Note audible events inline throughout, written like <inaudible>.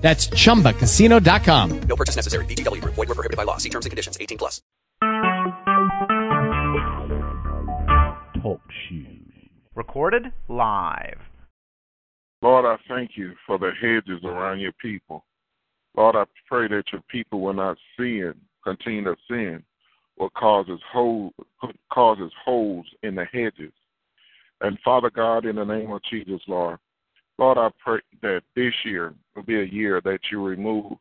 That's chumbacasino.com. No purchase necessary. VGW Group. Void were prohibited by law. See terms and conditions. 18 plus. Talk shoes. Recorded live. Lord, I thank you for the hedges around your people. Lord, I pray that your people will not sin, continue to sin, or causes hole, causes holes in the hedges. And Father God, in the name of Jesus, Lord, Lord, I pray that this year will be a year that you remove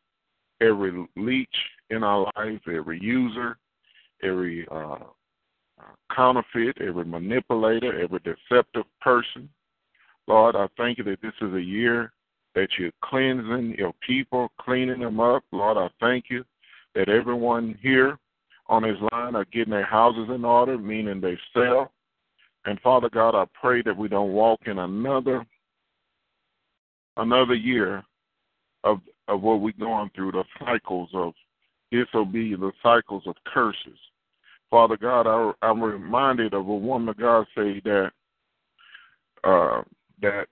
every leech in our life, every user, every uh, counterfeit, every manipulator, every deceptive person. Lord, I thank you that this is a year that you're cleansing your people, cleaning them up. Lord, I thank you that everyone here on this line are getting their houses in order, meaning they sell. And Father God, I pray that we don't walk in another another year of of what we're going through, the cycles of disobedience, the cycles of curses. Father God, I, I'm reminded of a woman God say that uh, that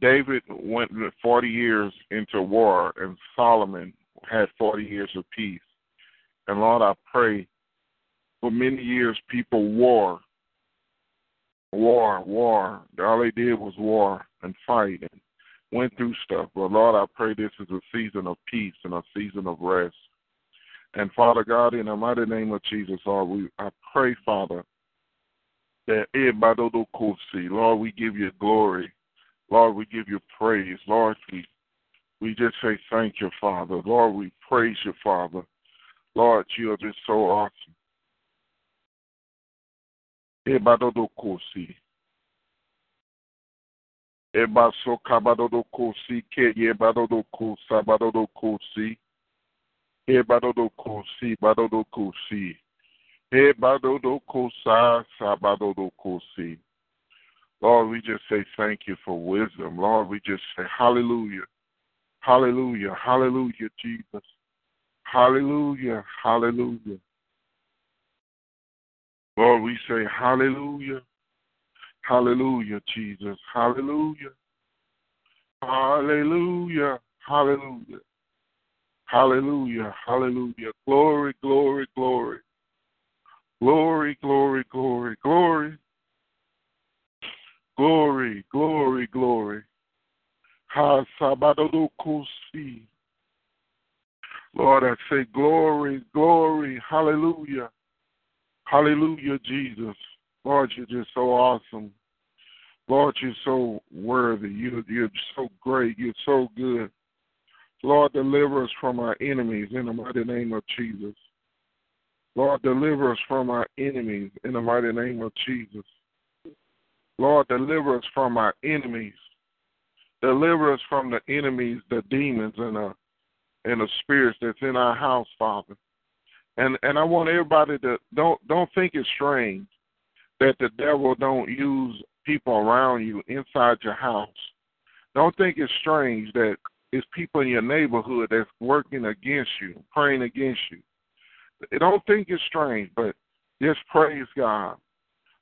David went 40 years into war and Solomon had 40 years of peace. And Lord, I pray for many years people war, war, war. All they did was war and fight and went through stuff. But Lord, I pray this is a season of peace and a season of rest. And Father God, in the mighty name of Jesus, Lord, we I pray, Father, that Lord, we give you glory. Lord, we give you praise. Lord, we we just say thank you, Father. Lord, we praise you, Father. Lord, you are just so awesome. Ebaso kabadodo kosi ke yebadodo kosa badodo kosi. Ebadodo kosi badodo kosi. Ebadodo kosa sabadodo kosi. Lord, we just say thank you for wisdom. Lord, we just say hallelujah. Hallelujah. Hallelujah, Jesus. Hallelujah. Hallelujah. Lord, we say hallelujah. Hallelujah, Jesus. Hallelujah. Hallelujah. Hallelujah. Hallelujah. Hallelujah. Glory, glory, glory. Glory, glory, glory, glory. Glory, glory, glory. Lord, I say glory, glory, hallelujah. Hallelujah, Jesus. Lord, you're just so awesome. Lord, you're so worthy. You, you're so great. You're so good. Lord, deliver us from our enemies in the mighty name of Jesus. Lord, deliver us from our enemies in the mighty name of Jesus. Lord, deliver us from our enemies. Deliver us from the enemies, the demons, and the and the spirits that's in our house, Father. And and I want everybody to don't don't think it's strange that the devil don't use people around you inside your house. Don't think it's strange that it's people in your neighborhood that's working against you, praying against you. Don't think it's strange, but just praise God.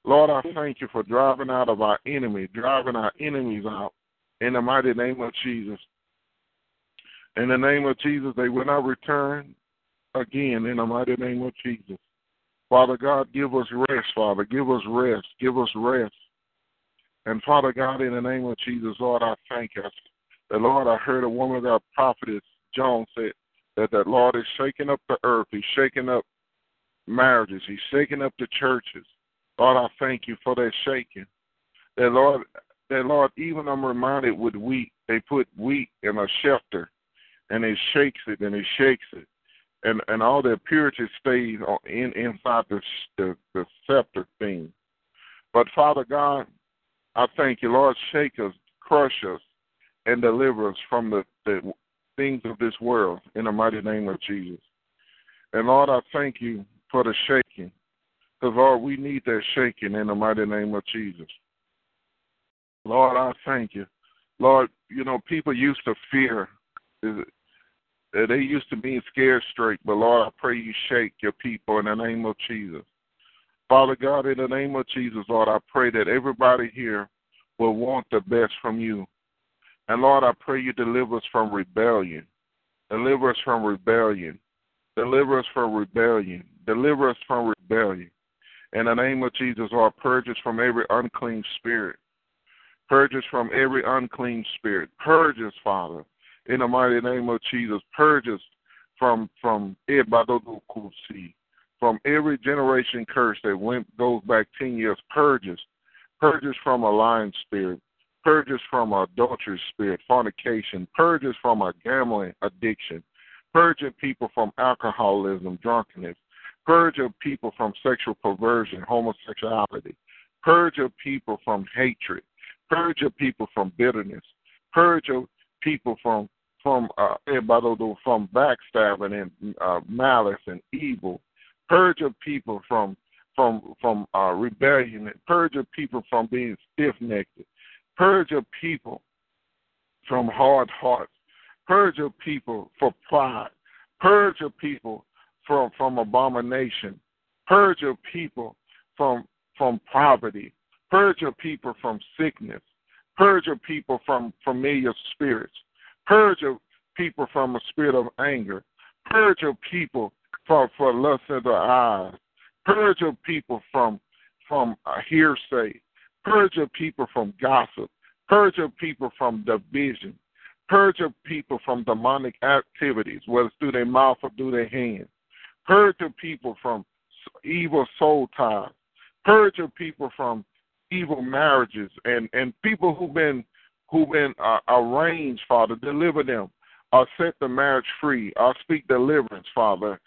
Lord, I thank you for driving out of our enemy, driving our enemies out in the mighty name of Jesus. In the name of Jesus, they will not return again in the mighty name of Jesus. Father God, give us rest, Father. Give us rest. Give us rest. And Father God, in the name of Jesus, Lord, I thank you. The Lord, I heard a woman of God, prophetess Jones said that the Lord is shaking up the earth. He's shaking up marriages. He's shaking up the churches. Lord, I thank you for that shaking. That Lord, that Lord, even I'm reminded with wheat, they put wheat in a shelter, and it shakes it and it shakes it and and all their purity stays in inside the, the the scepter thing. But Father God, I thank you, Lord, shake us, crush us, and deliver us from the, the things of this world in the mighty name of Jesus. And Lord, I thank you for the shaking. Because, Lord, we need that shaking in the mighty name of Jesus. Lord, I thank you. Lord, you know, people used to fear. Uh, they used to be scared straight, but Lord, I pray you shake your people in the name of Jesus. Father God, in the name of Jesus, Lord, I pray that everybody here will want the best from you. And Lord, I pray you deliver us from rebellion. Deliver us from rebellion. Deliver us from rebellion. Deliver us from rebellion. In the name of Jesus, Lord, purge us from every unclean spirit. Purge us from every unclean spirit. Purge us, Father, in the mighty name of Jesus. Purge us from from from every generation curse that went goes back ten years. Purge us. Purge us from a lying spirit. Purge us from adultery spirit, fornication. Purge us from a gambling addiction. Purging people from alcoholism, drunkenness. Purge your people from sexual perversion, homosexuality. Purge your people from hatred. Purge your people from bitterness. Purge your people from from uh, from backstabbing and uh, malice and evil. Purge your people from from from uh, rebellion. Purge your people from being stiff-necked. Purge your people from hard hearts. Purge your people for pride. Purge your people from from abomination. Purge your people from from poverty. Purge your people from sickness. Purge your people from familiar spirits. Purge your people from a spirit of anger. Purge your people from for lust of the eyes. Purge your people from from hearsay. Purge your people from gossip. Purge your people from division. Purge your people from demonic activities, whether it's through their mouth or through their hands. Purge your people from evil soul ties. Purge your people from evil marriages and and people who've been who've been uh, arranged, Father, deliver them. Uh, set the marriage free. Uh, speak deliverance, Father.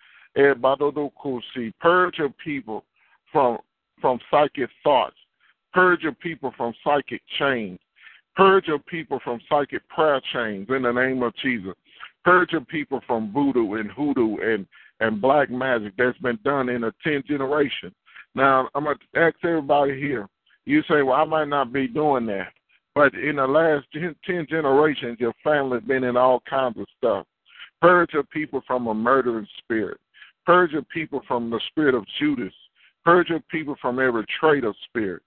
Purge your people from from psychic thoughts. Purge your people from psychic chains. Purge your people from psychic prayer chains in the name of Jesus. Purge your people from voodoo and hoodoo and, and black magic that's been done in a 10th generation. Now, I'm going to ask everybody here. You say, well, I might not be doing that. But in the last 10 generations, your family's been in all kinds of stuff. Purge your people from a murdering spirit. Purge your people from the spirit of Judas. Purge your people from every traitor spirit.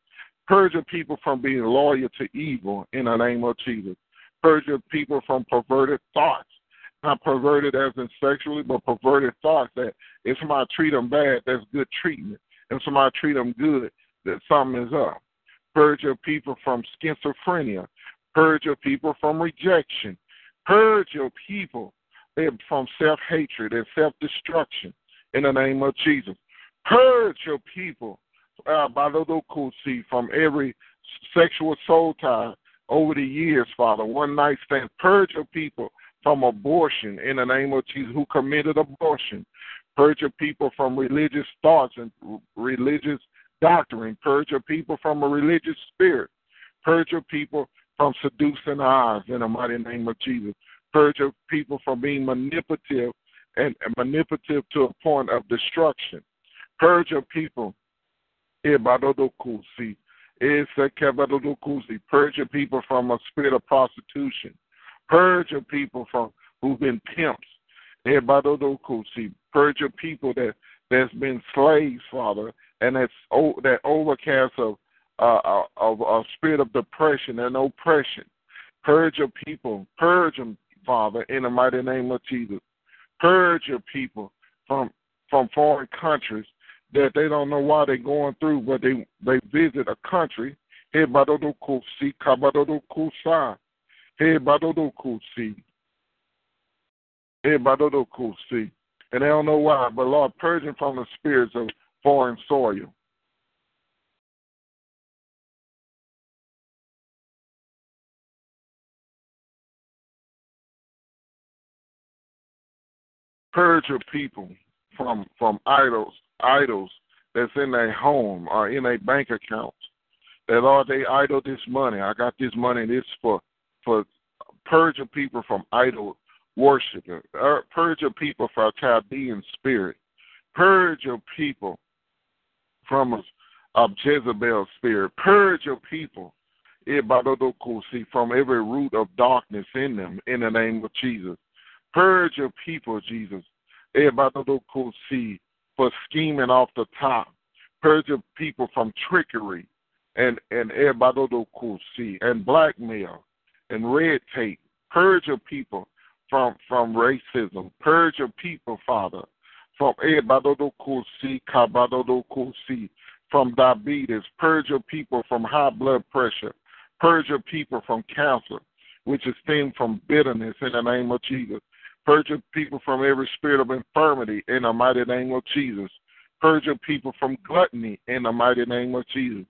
Purge your people from being loyal to evil in the name of Jesus. Purge your people from perverted thoughts. Not perverted as in sexually, but perverted thoughts that if somebody treat them bad, that's good treatment. If somebody treat them good, that something is up. Purge your people from schizophrenia. Purge your people from rejection. Purge your people eh, from self hatred and self destruction in the name of Jesus. Purge your people uh, from every sexual soul tie over the years, Father. One night stand. Purge your people from abortion in the name of Jesus who committed abortion. Purge your people from religious thoughts and religious doctrine. Purge your people from a religious spirit. Purge your people from seducing eyes in the mighty name of Jesus. Purge your people from being manipulative and, manipulative to a point of destruction. Purge your people? Purge your people from a spirit of prostitution. Purge your people from who've been pimps. Purge your people that that's been slaves, Father, and that's that overcast of uh, uh, of a spirit of depression and oppression. Purge your people. Purge them, Father, in the mighty name of Jesus. Purge your people from from foreign countries that they don't know why they're going through, but they they visit a country. Hey, badodokusi, kabadodokusa. Hey, badodokusi. Hey, badodokusi. And they don't know why, but Lord, purging from the spirits of foreign soil. Purge your people from from idols idols that's in their home or in a bank account. That all they idol this money. I got this money. This for for purging people from idol worship. Uh, purge your people from a Chaldean spirit. Purge your people from a, of Jezebel's spirit. Purge your people from every root of darkness in them in the name of Jesus. Purge your people, Jesus, for scheming off the top. Purge your people from trickery and and and blackmail and red tape. Purge your people from from racism. Purge your people, Father, from from diabetes. Purge your people from high blood pressure. Purge your people from cancer, which is stemmed from bitterness in the name of Jesus. Purge your people from every spirit of infirmity in the mighty name of Jesus. Purge your people from gluttony in the mighty name of Jesus.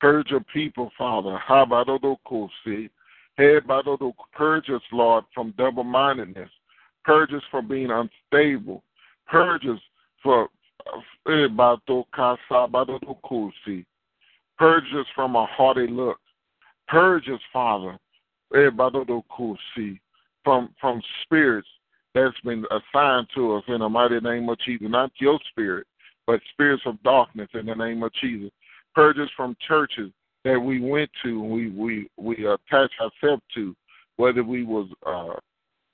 Purge your people, Father. Purge us, Lord, from double mindedness. Purge us from being unstable. Purge us for Purge us from a haughty look. Purge us, Father, from from spirits that's been assigned to us in the mighty name of Jesus. Not your spirit, but spirits of darkness in the name of Jesus. Purge us from churches that we went to, we we we attached ourselves to, whether we was uh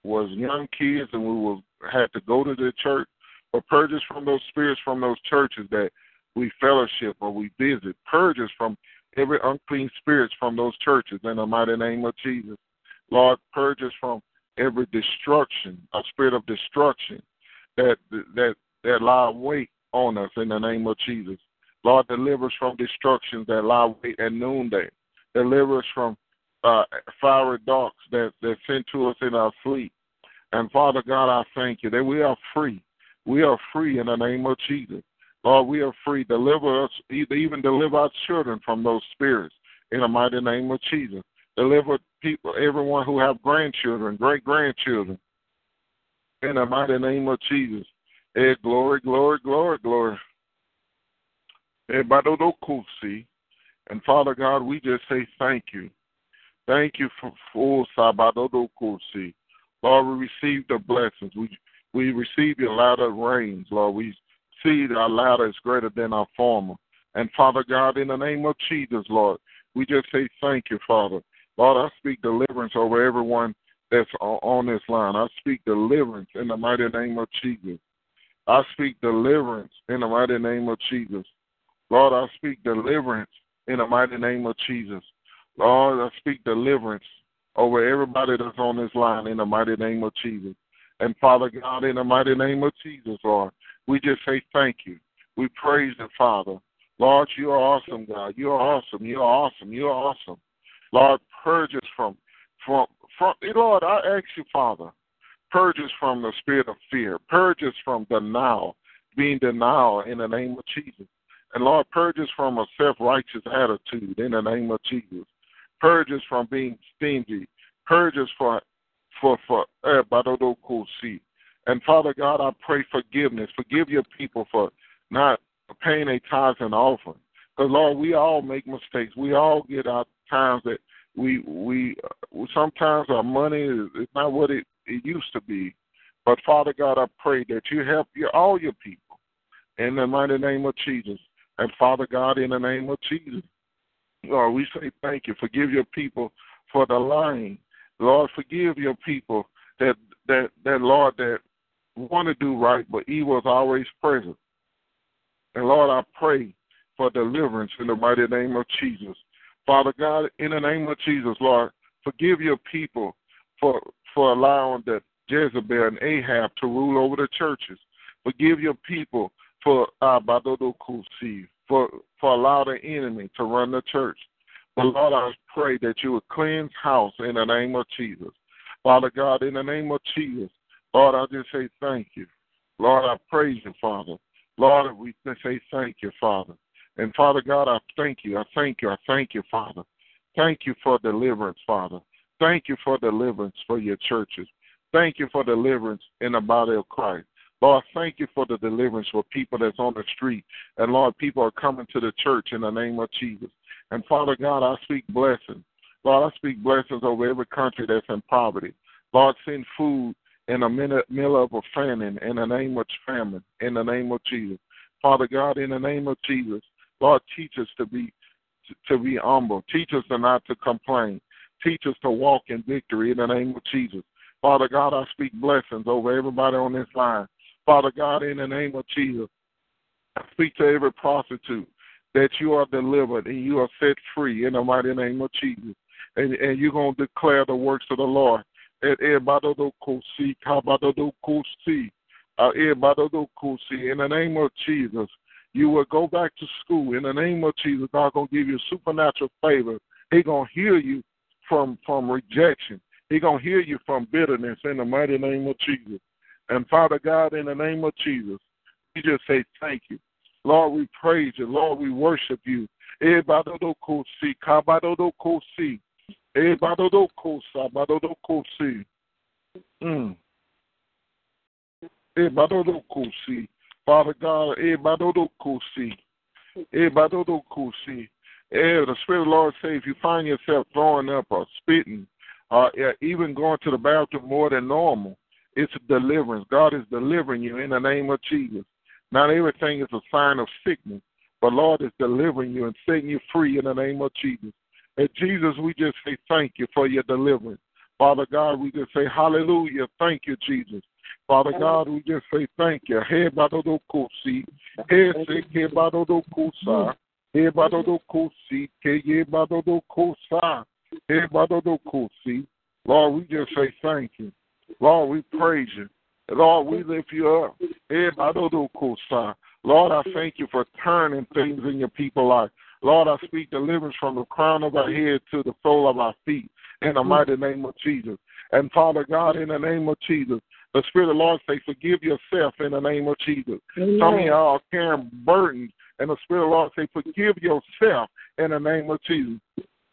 was young kids and we was had to go to the church or purge us from those spirits from those churches that we fellowship or we visit. Purge us from every unclean spirits from those churches in the mighty name of Jesus. Lord, purge us from every destruction, a spirit of destruction that that that lie wait on us in the name of Jesus. Lord, deliver us from destructions that lie wait at noonday. Deliver us from uh, fiery darts that that sent to us in our sleep. And Father God, I thank you that we are free we are free in the name of Jesus. Lord, we are free. Deliver us, even deliver our children from those spirits in the mighty name of Jesus. Deliver people, everyone who have grandchildren, great grandchildren, in the mighty name of Jesus. Hey, glory, glory, glory, glory. Eh, and Father God, we just say thank you. Thank you for full Sabadodokusi. Lord, we receive the blessings. We we receive your latter rains, Lord. We see that our latter is greater than our former. And Father God, in the name of Jesus, Lord, we just say thank you, Father. Lord, I speak deliverance over everyone that's on this line. I speak deliverance in the mighty name of Jesus. I speak deliverance in the mighty name of Jesus. Lord, I speak deliverance in the mighty name of Jesus. Lord, I speak deliverance over everybody that's on this line in the mighty name of Jesus. And Father God, in the mighty name of Jesus, Lord, we just say thank you. We praise the Father. Lord, you are awesome, God. You are awesome. You are awesome. You are awesome. Lord, purge us from, from, from, Lord, I ask you, Father, purge us from the spirit of fear. Purge us from denial, being denial in the name of Jesus. And Lord, purge us from a self righteous attitude in the name of Jesus. Purge us from being stingy. Purge us for for for uh, and Father God, I pray forgiveness. Forgive your people for not paying a tithes and offering. Because Lord, we all make mistakes. We all get our times that we we uh, sometimes our money is, not what it, it used to be. But Father God, I pray that you help your all your people in the mighty name of Jesus. And Father God, in the name of Jesus, Lord, we say thank you. Forgive your people for the lying Lord, forgive your people that that that Lord that want to do right, but evil is always present. And Lord, I pray for deliverance in the mighty name of Jesus. Father God, in the name of Jesus, Lord, forgive your people for for allowing that Jezebel and Ahab to rule over the churches. Forgive your people for uh, for for allowing the enemy to run the church. But Lord, I pray that you would cleanse house in the name of Jesus. Father God, in the name of Jesus, Lord, I just say thank you. Lord, I praise you, Father. Lord, we say thank you, Father. And Father God, I thank you. I thank you. I thank you, Father. Thank you for deliverance, Father. Thank you for deliverance for your churches. Thank you for deliverance in the body of Christ. Lord, thank you for the deliverance for people that's on the street. And Lord, people are coming to the church in the name of Jesus. And Father God, I speak blessings. Lord, I speak blessings over every country that's in poverty. Lord, send food in the middle of a famine, in the name of famine, in the name of Jesus. Father God, in the name of Jesus, Lord, teach us to be to be humble. Teach us to not to complain. Teach us to walk in victory in the name of Jesus. Father God, I speak blessings over everybody on this line. Father God, in the name of Jesus, I speak to every prostitute that you are delivered and you are set free in the mighty name of Jesus. And, and you're going to declare the works of the Lord. In the name of Jesus, you will go back to school. In the name of Jesus, God to give you supernatural favor. He to heal you from, from rejection. He to heal you from bitterness in the mighty name of Jesus. And Father God, in the name of Jesus, we just say thank you. Lord, we praise you. Lord, we worship you. Mm. Father God, the Spirit of the Lord says if you find yourself throwing up or spitting, or uh, even going to the bathroom more than normal, it's deliverance. God is delivering you in the name of Jesus. Not everything is a sign of sickness, but Lord is delivering you and setting you free in the name of Jesus. And Jesus, we just say thank you for your deliverance. Father God, we just say hallelujah. Thank you, Jesus. Father God, we just say thank you. Hey, badodo kosi. Hey, se ke badodo kosa. Hey, badodo kosi. Ke ye badodo kosa. Hey, badodo kosi. Lord, we just say thank you. Lord, we praise you. Lord, we lift you up. Hey, badodo kosa. Lord, I thank you for turning things in your people life. Lord, I speak deliverance from the crown of our head to the sole of our feet in the mighty name of Jesus. And Father God, in the name of Jesus, the Spirit of the Lord say, forgive yourself in the name of Jesus. Amen. Some of y'all are carrying burdens, and the Spirit of the Lord say, forgive yourself in the name of Jesus.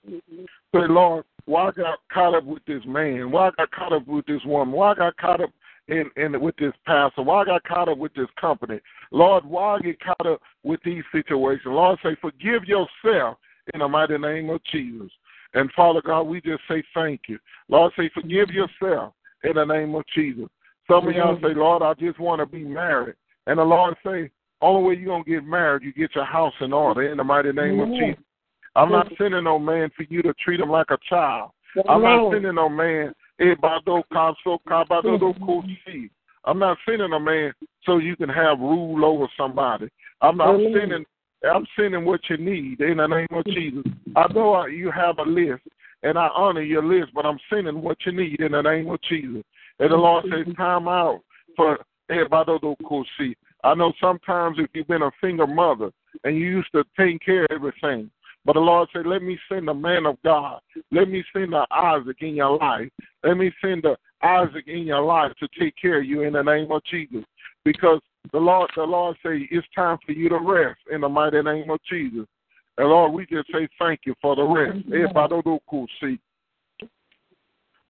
Mm-hmm. Say, Lord, why I got caught up with this man? Why I got caught up with this woman? Why I got caught up in, in with this pastor? Why I got caught up with this company? Lord, why I get caught up with these situations? Lord, say, forgive yourself in the mighty name of Jesus. And Father God, we just say thank you. Lord, say, forgive yourself in the name of Jesus. Some of y'all say, Lord, I just want to be married. And the Lord say, only way you're going to get married, you get your house in order in the mighty name of Jesus. I'm not sending no man for you to treat him like a child. I'm not sending no man. Eh, I'm not sending a man so you can have rule over somebody. I'm not sending. I'm sending what you need in the name of Jesus. I know you have a list, and I honor your list, but I'm sending what you need in the name of Jesus. And the Lord says, time out for everybody see. I know sometimes if you've been a single mother and you used to take care of everything, but the Lord said, Let me send a man of God. Let me send a Isaac in your life. Let me send a Isaac in your life to take care of you in the name of Jesus. Because the Lord, the Lord say it's time for you to rest in the mighty name of Jesus. And Lord, we just say thank you for the rest. Eh,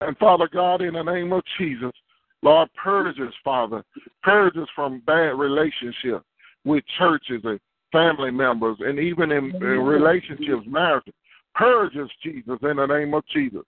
and Father God, in the name of Jesus, Lord, purge us, Father. Purge us from bad relationships with churches and family members and even in, in relationships, marriage. Purge us, Jesus, in the name of Jesus.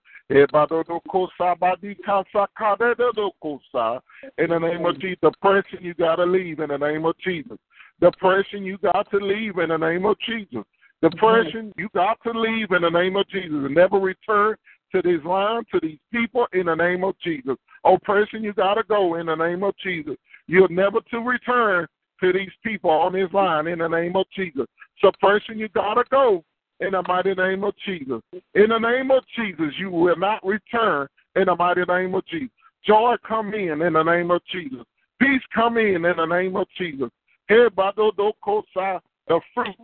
In the name of Jesus, depression you got to leave in the name of Jesus. Depression you got to leave in the name of Jesus. Depression you got to leave in the name of Jesus and never return to this land, to these people in the name of Jesus. Oppression you got to go in the name of Jesus. You're never to return to these people on this line in the name of Jesus. Suppression you got to go in the mighty name of Jesus. In the name of Jesus, you will not return in the mighty name of Jesus. Joy come in in the name of Jesus. Peace come in in the name of Jesus. The fruit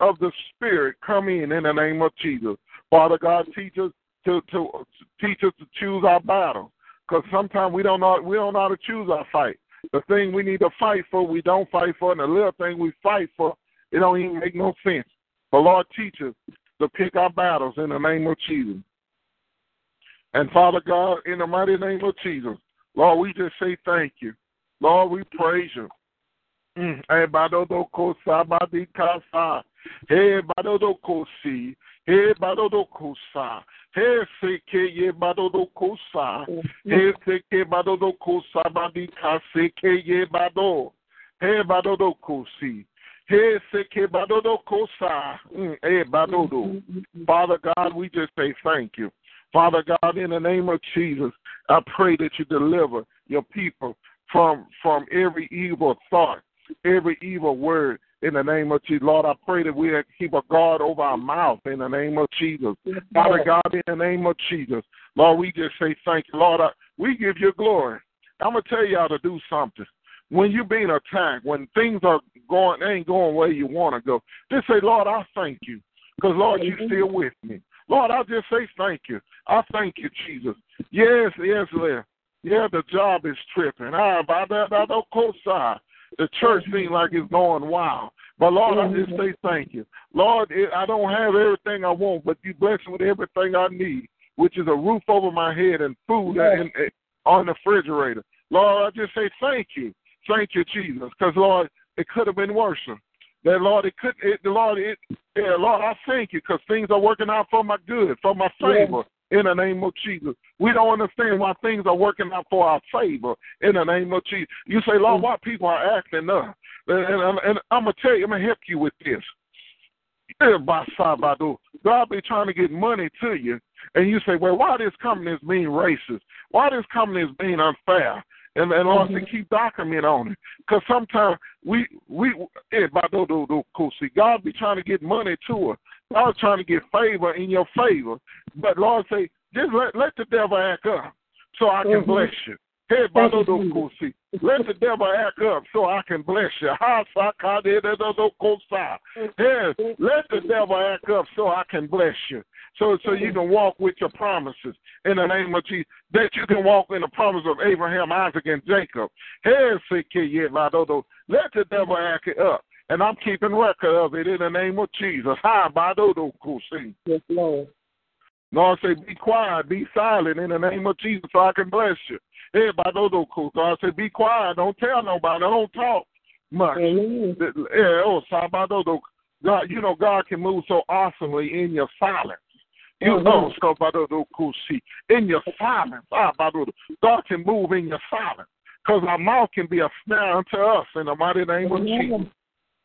of the Spirit come in in the name of Jesus. Father God, teach us to, to teach us to choose our battle, Because sometimes we don't know we don't know how to choose our fight. The thing we need to fight for, we don't fight for, and the little thing we fight for, it don't even make no sense. The Lord teaches to pick our battles in the name of Jesus. And Father God, in the mighty name of Jesus, Lord, we just say thank you. Lord, we praise you. Mm. He badodo kosi. He badodo kosa. He seke ye badodo kosa. He seke badodo kosa badika seke ye bado. He badodo kosi. He seke badodo kosa. Badodo. Father God, we just say thank you. Father God, in the name of Jesus, I pray that you deliver your people from from every evil thought, every evil word. In the name of Jesus, Lord, I pray that we keep a guard over our mouth. In the name of Jesus, Father God, in the name of Jesus, Lord, we just say thank you, Lord. I, we give you glory. I'm gonna tell y'all to do something. When you're being attacked, when things are going, they ain't going where you want to go, just say, Lord, I thank you, because Lord, you still with me. Lord, I just say thank you. I thank you, Jesus. Yes, yes, Lord. Yeah, the job is tripping. Ah, by that, that, that, cosign. The church seems like it's going wild. But Lord, I just say thank you. Lord, I don't have everything I want, but you bless me with everything I need, which is a roof over my head and food in, in, on the refrigerator. Lord, I just say thank you. Thank you, Jesus. Because, Lord, it could have been worse. That, Lord, it could, it, Lord, it, yeah, Lord, I thank you because things are working out for my good, for my favor. In the name of Jesus. We don't understand why things are working out for our favor in the name of Jesus. You say, Lord, why people are acting up? And, and, and I'm going to tell you, I'm going to help you with this. Eh, Basabado. God be trying to get money to you, and you say, well, why this company is being racist? Why this company is being unfair? And, and Lord mm-hmm. say, keep document on it. Because sometimes we, we, it by do do do eh, see, God be trying to get money to us. God's trying to get favor in your favor. But Lord say, just let, let the devil act up so I can mm-hmm. bless you. Hey, Badodokosi. Let the devil act up so I can bless you. Hey, let the devil act up so I can bless you. So so you can walk with your promises in the name of Jesus. That you can walk in the promise of Abraham, Isaac, and Jacob. Hey, let the devil act it up. And I'm keeping record of it in the name of Jesus. Hi, Badodokosi. Yes, Lord. Lord say, be quiet, be silent in the name of Jesus so I can bless you. Hey, Badodo God say, be quiet, don't tell nobody, don't talk much. Amen. Yeah, oh. God, you know, God can move so awesomely in your silence. You Mhm. know. In your silence, Sabadodo. God can move in your silence. Because our mouth can be a snare unto us in the mighty name of. Jesus.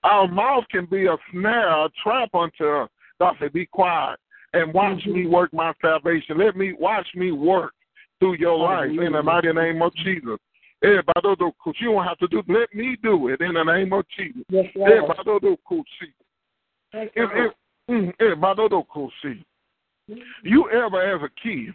Our mouth can be a snare, a trap unto us. God say, be quiet and watch me work my salvation. Let me watch me work through your life in the mighty name of Jesus. Badodo kusi. You don't have to do let me do it in the name of Jesus. Yes, Lord. badodo kusi. Thank you, If, if, mm. You ever as a kid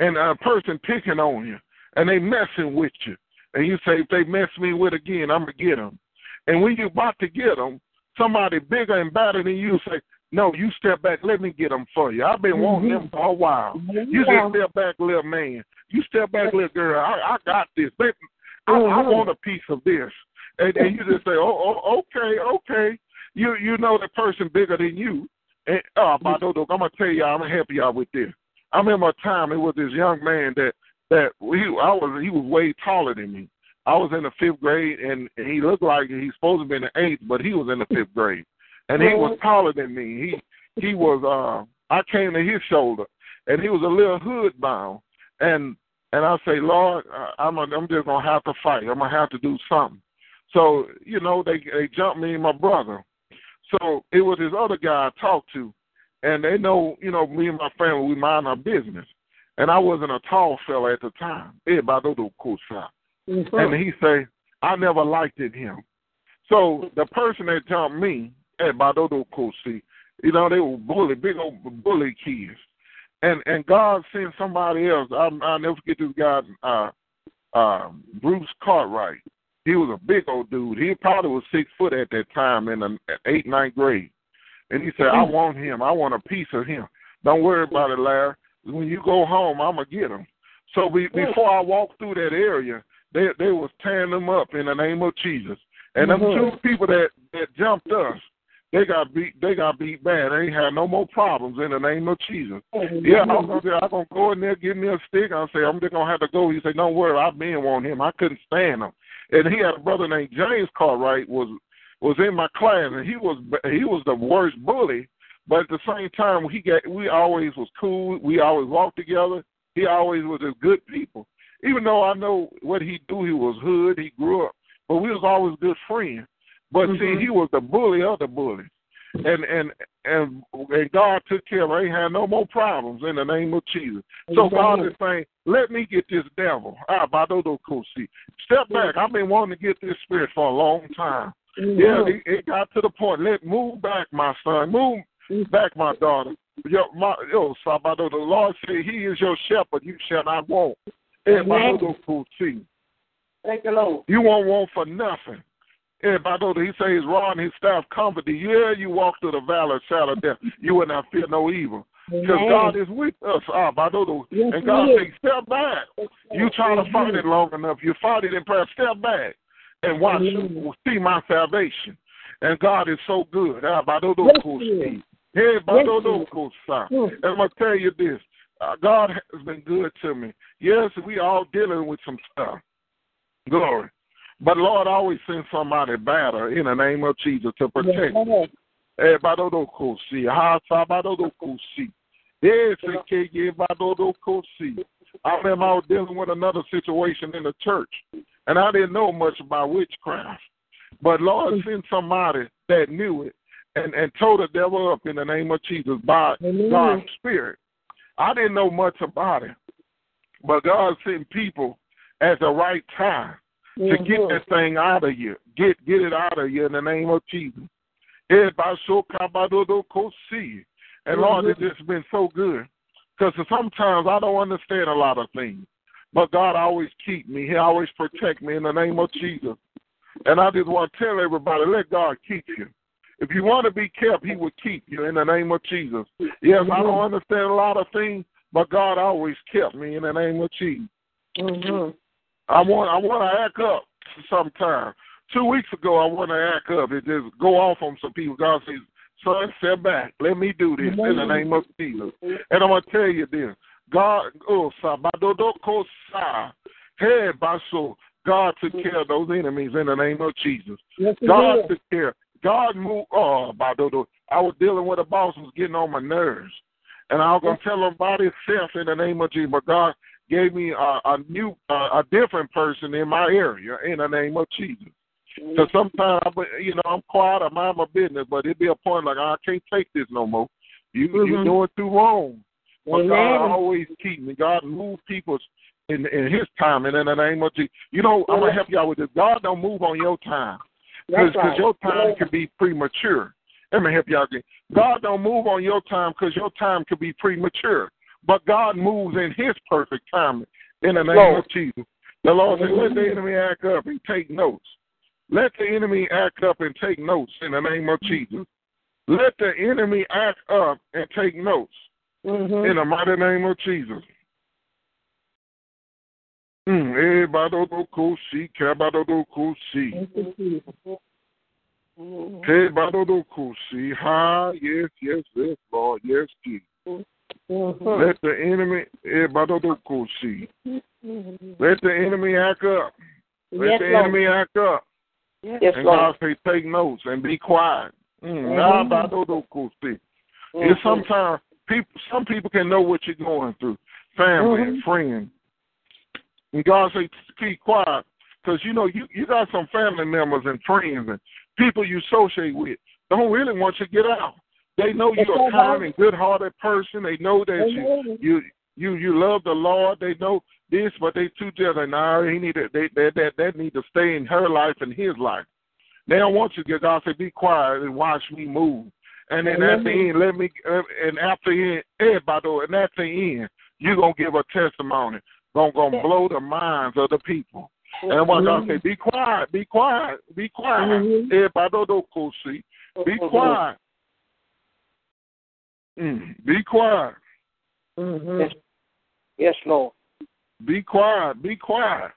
and a person picking on you and they messing with you and you say if they mess me with again I'm gonna get them. And when you about to get them, somebody bigger and better than you say, no, you step back. Let me get them for you. I've been wanting them for a while. You just step back, little man. You step back, little girl. I, I got this. Let, I, I Mhm. want a piece of this. And, and you just say, oh, oh, okay, okay. You you know the person bigger than you. And oh, my I'm gonna tell y'all, I'm gonna help y'all with this. I remember a time it was this young man that that he I was he was way taller than me. I was in the fifth grade and, and he looked like he's supposed to be in the eighth, but he was in the fifth grade. And he was taller than me. He he was uh I came to his shoulder and he was a little hood bound and and I say, Lord, I'm a, I'm just gonna have to fight. I'm gonna have to do something. So you know they they jumped me and my brother. So it was this other guy I talked to, and they know you know me and my family we mind our business. And I wasn't a tall fella at the time. Everybody know cool Mhm. and he say, I never liked it him. So the person that jumped me at Badodo Kosi, you know, they were bully, big old bully kids. And and God sent somebody else. I I'll never forget this guy, uh uh Bruce Cartwright. He was a big old dude. He probably was six foot at that time in the eighth, ninth grade. And he said, I want him. I want a piece of him. Don't worry about it, Larry. When you go home, I'm gonna get him. So we, before I walked through that area, they they was tearing them up in the name of Jesus. And them Mhm. two people that that jumped us, they got beat. They got beat bad. They ain't had no more problems in the name of Jesus. Oh, yeah, I'm gonna, say, I'm gonna go in there, give me a stick. I'll say, I'm just gonna have to go. He said, Don't worry, I've been on him. I couldn't stand him. And he had a brother named James Cartwright was was in my class, and he was he was the worst bully. But at the same time, he got we always was cool. We always walked together. He always was a good people. Even though I know what he do, he was hood. He grew up, but we was always good friends. But Mhm. see, he was the bully of the bullies, and and and and God took care of. him. I ain't had no more problems in the name of Jesus. So God is saying, let me get this devil. Ah, Kosi. Step back. I've been wanting to get this spirit for a long time. Yeah, it, it got to the point. Let move back, my son. Move back, my daughter. Yo, my, yo, Sabado, the Lord said, He is your shepherd. You shall not want. Eh, Amen. Badodo Kosi. Thank you, Lord. You won't want for nothing. Eh, Badodo, He says His rod and His staff comfort thee. Yeah, you walk through the valley of shadow death. You will not fear no evil. Because God is with us. Ah, Badodo. Yes, And God He says, step back. You trying to fight it long enough. You fight it in prayer. Step back and watch, Amen. see my salvation. And God is so good. Ah, badodo Yes, kosi. He. Hey, badodo kosa. And I'm going to tell you this. Uh, God has been good to me. Yes, we all dealing with some stuff. Glory. But Lord always sends somebody better in the name of Jesus to protect. Lord. Eh, badodo kosi. Ha, sa, badodo kosi. Yes, eh, badodo kosi. I remember I was dealing with another situation in the church, and I didn't know much about witchcraft. But Lord sent somebody that knew it and, and told the devil up in the name of Jesus by Amen. God's Spirit. I didn't know much about it, but God sent people at the right time to get that thing out of you. Get get it out of you in the name of Jesus. Baso kabadodo kosi. And Lord, it's just been so good. Because sometimes I don't understand a lot of things. But God always keep me. He always protect me in the name of Jesus. And I just want to tell everybody, let God keep you. If you want to be kept, He will keep you in the name of Jesus. Yes, I don't understand a lot of things, but God always kept me in the name of Jesus. Mhm. I want I want to act up sometime. Two weeks ago, I want to act up. and just go off on some people. God says, "Son, step back. Let me do this in the name of Jesus." And I'm gonna tell you this: God, oh, sa, hey, baso. God took care of those enemies in the name of Jesus. God took care. God moved. Oh, badodo. I was dealing with a boss who was getting on my nerves, and I was gonna tell him about himself in the name of Jesus. But God gave me a, a new, uh, a different person in my area in the name of Jesus. Because sometimes, you know, I'm quiet, I mind my business, but it be a point like I can't take this no more. You you're doing too wrong. But God always keep me. God move people in in His time and in the name of Jesus. You know, I'm gonna help y'all with this. God don't move on your time because right. your time Yeah. can be premature. Let me help y'all again. God don't move on your time because your time could be premature. But God moves in His perfect timing. in the name Lord. of Jesus. The Lord said, "Let the enemy act up and take notes. Let the enemy act up and take notes in the name of Jesus. Let the enemy act up and take notes Mhm. in the mighty name of Jesus." Mm, eh, badodo kosi, kabadodo kosi. Thank you, Jesus. Hey, badodo kosi. Ha, yes, yes, yes, Lord, yes, Jesus. Mhm. Let the enemy, eh. Let the enemy act up. Let Yes, the Lord. enemy act up. Yes, and Lord. God say, take notes and be quiet. Mm. Mhm. Kosi. It's Mhm. sometimes people, some people can know what you're going through, family and Mhm. friends. And God say, keep quiet, because you know you you got some family members and friends and people you associate with don't really want you to get out. They know you're a kind and good-hearted person. They know that you you you you love the Lord. They know this, but they too jealous. Nah, he need to, they that that that need to stay in her life and his life. They don't want you to get God say, be quiet and watch me move. And then at the end, let me uh, and after end, everybody, and at the end, you're gonna give a testimony. Gonna gonna blow the minds of the people. And what God say, be quiet, be quiet, be quiet. Mhm. Everybody don't go see. Be quiet. Mm, be quiet. Mhm. Yes. Yes, Lord. Be quiet. Be quiet.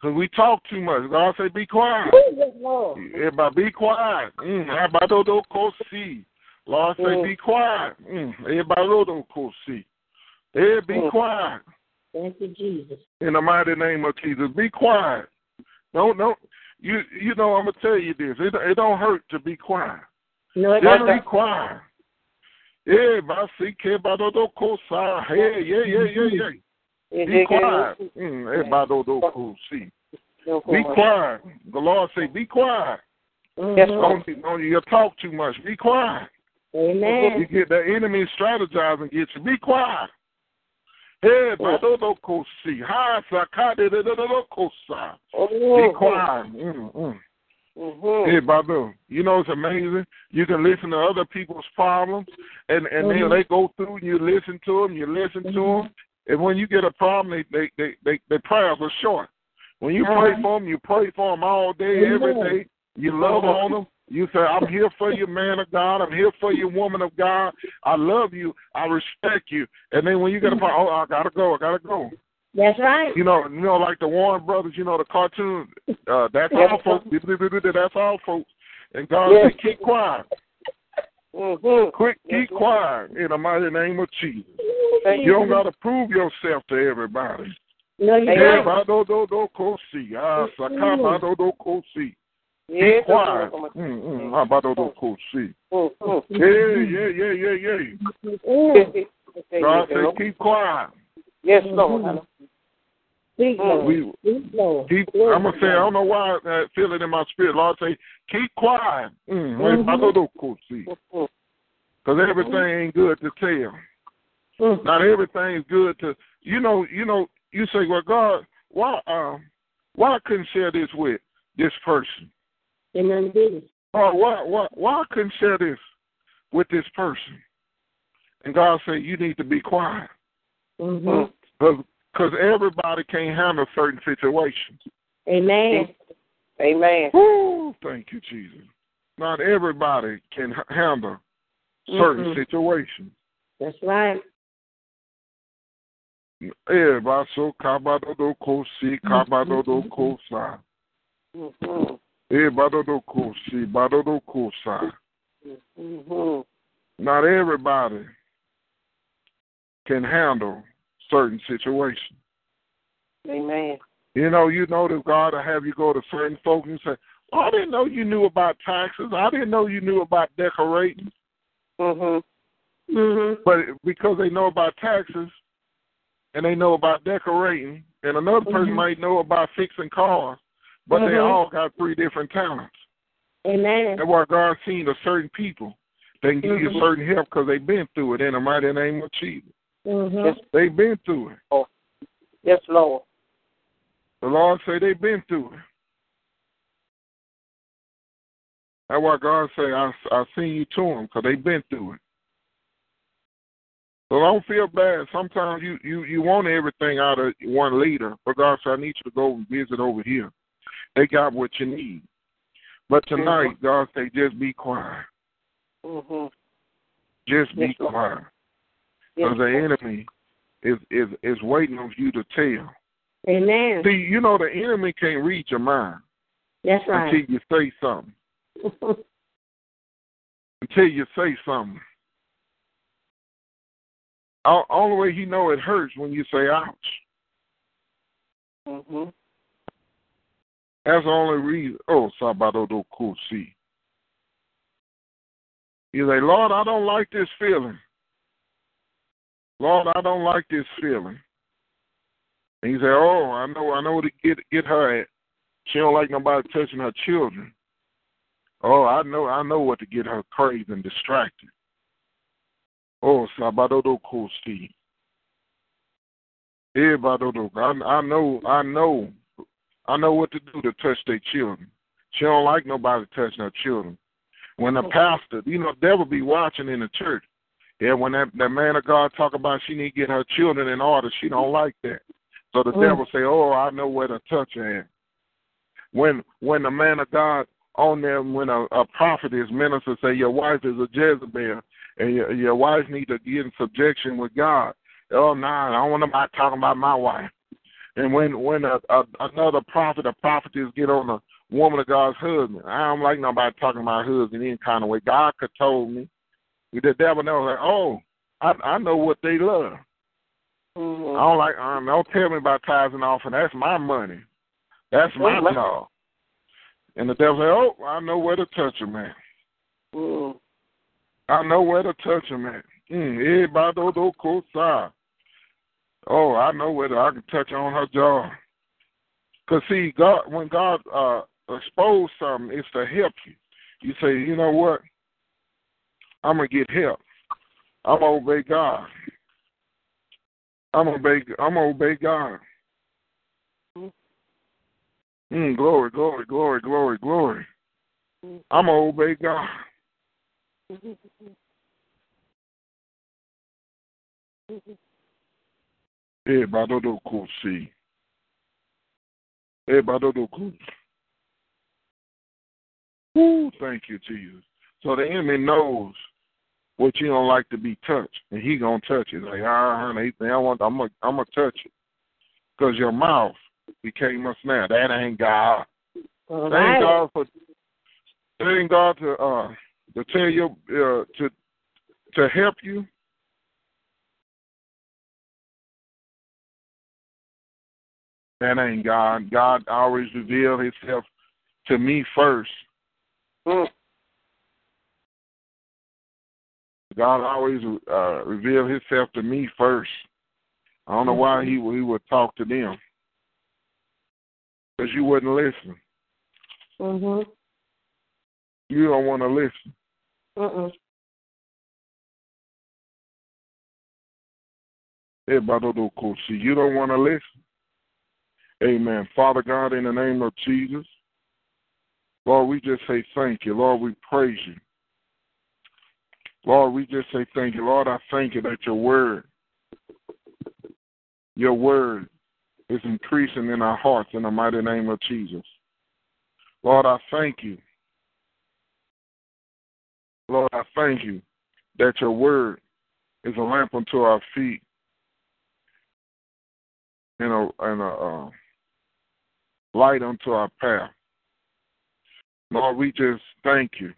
Because we talk too much. God say, be quiet. Yes, Lord. Everybody be quiet. Mm, everybody don't go see. Lord say, Mm. be quiet. Mm, everybody don't go see. Hey, be Mm. quiet. Thank you, Jesus. In the mighty name of Jesus. Be quiet. Don't, don't. you you know I'm gonna tell you this. It it don't hurt to be quiet. No, it Just don't. be quiet. Yeah, but see, kid, but don't don't call side. Hey, yeah, yeah, yeah, yeah. You Be quiet. Mm, everybody don't don't call see. No, Be quiet. The Lord say, be quiet. Yes, don't, don't you talk too much. Be quiet. Amen. You get the enemy strategizing, get you. Be quiet. Hey, but don't don't call see. Hi, sakade, don't don't call side. Oh, Be quiet. Mm, mm. Mm-hmm. Hey, Badu, you know it's amazing. You can listen to other people's problems, and and then mm-hmm. they go through, and you listen to them, you listen to mm-hmm. them, and when you get a problem, they they they, they their prayers are short. When you pray uh-huh. for them, you pray for them all day, every day. You love uh-huh. on them. You say, "I'm here for you, man of God. I'm here for you, woman of God. I love you. I respect you." And then when you get a mm-hmm. problem, oh, I gotta go. I gotta go. That's right. You know, you know, like the Warner Brothers. You know, the cartoon. Uh, that's all, folks. That's all, folks. And God Yes. said, "Keep quiet. Mm-hmm. Quick, Yes, keep quiet in the mighty name of Jesus. Thank You don't got to prove yourself to everybody. No, you don't. Everybody do do ko see. Ah, sakaba do do ko see. Keep quiet. Lord. Mm mm. Ah, ba do do ko see. Mm-hmm. Yeah, yeah, yeah, yeah, yeah. God said, keep quiet. Yes, Lord. Speak, Lord. We Speak, Lord. keep. I'm gonna say, I don't know why I feel it in my spirit. Lord say, keep quiet. Mm. mm. Ba do do ko see. Mhm. Because everything ain't good to tell. Mm. Not everything's good to you know, you know, you say, Well God, why um why I couldn't share this with this person? And none business. Or why why why I couldn't share this with this person? And God said, You need to be quiet. Mm-hmm. Because everybody can't handle certain situations. Amen. Amen. Woo, thank you, Jesus. Not everybody can handle certain Mhm. situations. That's right. Everybody so kabadodo kosi, kabadodo kosa. Mm-hmm. Everybody kosi, badodo kosa. Mm-hmm. Not everybody can handle certain situations. Amen. You know, you know that God will have you go to certain folks and say, oh, I didn't know you knew about taxes. I didn't know you knew about decorating. Mm-hmm. Mm-hmm. But because they know about taxes and they know about decorating, and another person Mhm. might know about fixing cars, but they Mhm. all got three different talents. Amen. That's why God's seen to certain people. They can give you Mhm. certain help because they've been through it in the mighty name of Jesus. Mm-hmm. They've been through it. Yes, Lord. The Lord say they've been through it. That's why God say I I seen you to them because they've been through it. So don't feel bad. Sometimes you you you want everything out of one leader, but God said I need you to go and visit over here. They got what you need. But tonight, God say just be quiet. Mm-hmm. Just be Yes, Lord. Yes, Because the enemy is is is waiting on you to tell. Amen. See, you know the enemy can't read your mind That's right. until you say something. <laughs> Until you say something. O- Only way he know it hurts when you say ouch. Mm-hmm. That's the only reason. Oh, Sabado do Kusi. You say, Lord, I don't like this feeling. Lord, I don't like this feeling. And you say, Oh, I know, I know what to get get her at. She don't like nobody touching her children. Oh, I know, I know what to get her crazed and distracted. Oh, Sabado do Kusi. Everybody. I, I know, I know I know what to do to touch their children. She don't like nobody touching her children. When the oh. pastor, you know, devil be watching in the church. Yeah, when that, that man of God talk about she need to get her children in order, she don't like that. So the Mm. devil say, "Oh, I know where to touch her." At. When when the man of God on them, when a, a prophet is minister say your wife is a Jezebel and your, your wife need to get in subjection with God. Oh, nah, I don't want nobody talking about my wife. And when when a, a, another prophet or prophetess get on a woman of God's husband, I don't like nobody talking about husband any kind of way. God could told me. The devil knows like, oh, I I know what they love. I Mm-hmm. don't like um, don't tell me about tithes and offering. That's my money. That's my job. And the devil say, Oh, I know where to touch him at. Mm. I know where to touch him at. Mm, everybody cool side. Oh, I know where to, I can touch on her jaw. Cause see, God, when God uh expose something, it's to help you. You say, you know what? I'm gonna get help. I'm gonna obey God. I'm gonna obey. I'm gonna obey God. Mm, glory, glory, glory, glory, glory. I'm gonna obey God. Everybody do cool see. Everybody do cool. Ooh, thank you, Jesus. So the enemy knows what you don't like to be touched, and he gonna touch it. Like, ah, honey, I want, I'm gonna, I'm gonna touch it, cause your mouth became a snare. That ain't God. All Thank. God for, thank God to, uh, to tell you, uh, to, to help you. That ain't God. God always revealed Himself to me first. Mm. God always uh, revealed Himself to me first. I don't know why He He would talk to them because you wouldn't listen. Mhm. You don't want to listen. Everybody do cool. See, you don't want to listen. Amen. Father God, in the name of Jesus, Lord, we just say thank you. Lord, we praise you. Lord, we just say thank you. Lord, I thank you that your word, your word is increasing in our hearts in the mighty name of Jesus. Lord, I thank you. Lord, I thank you that your word is a lamp unto our feet and a, and a uh, light unto our path. Lord, we just thank you.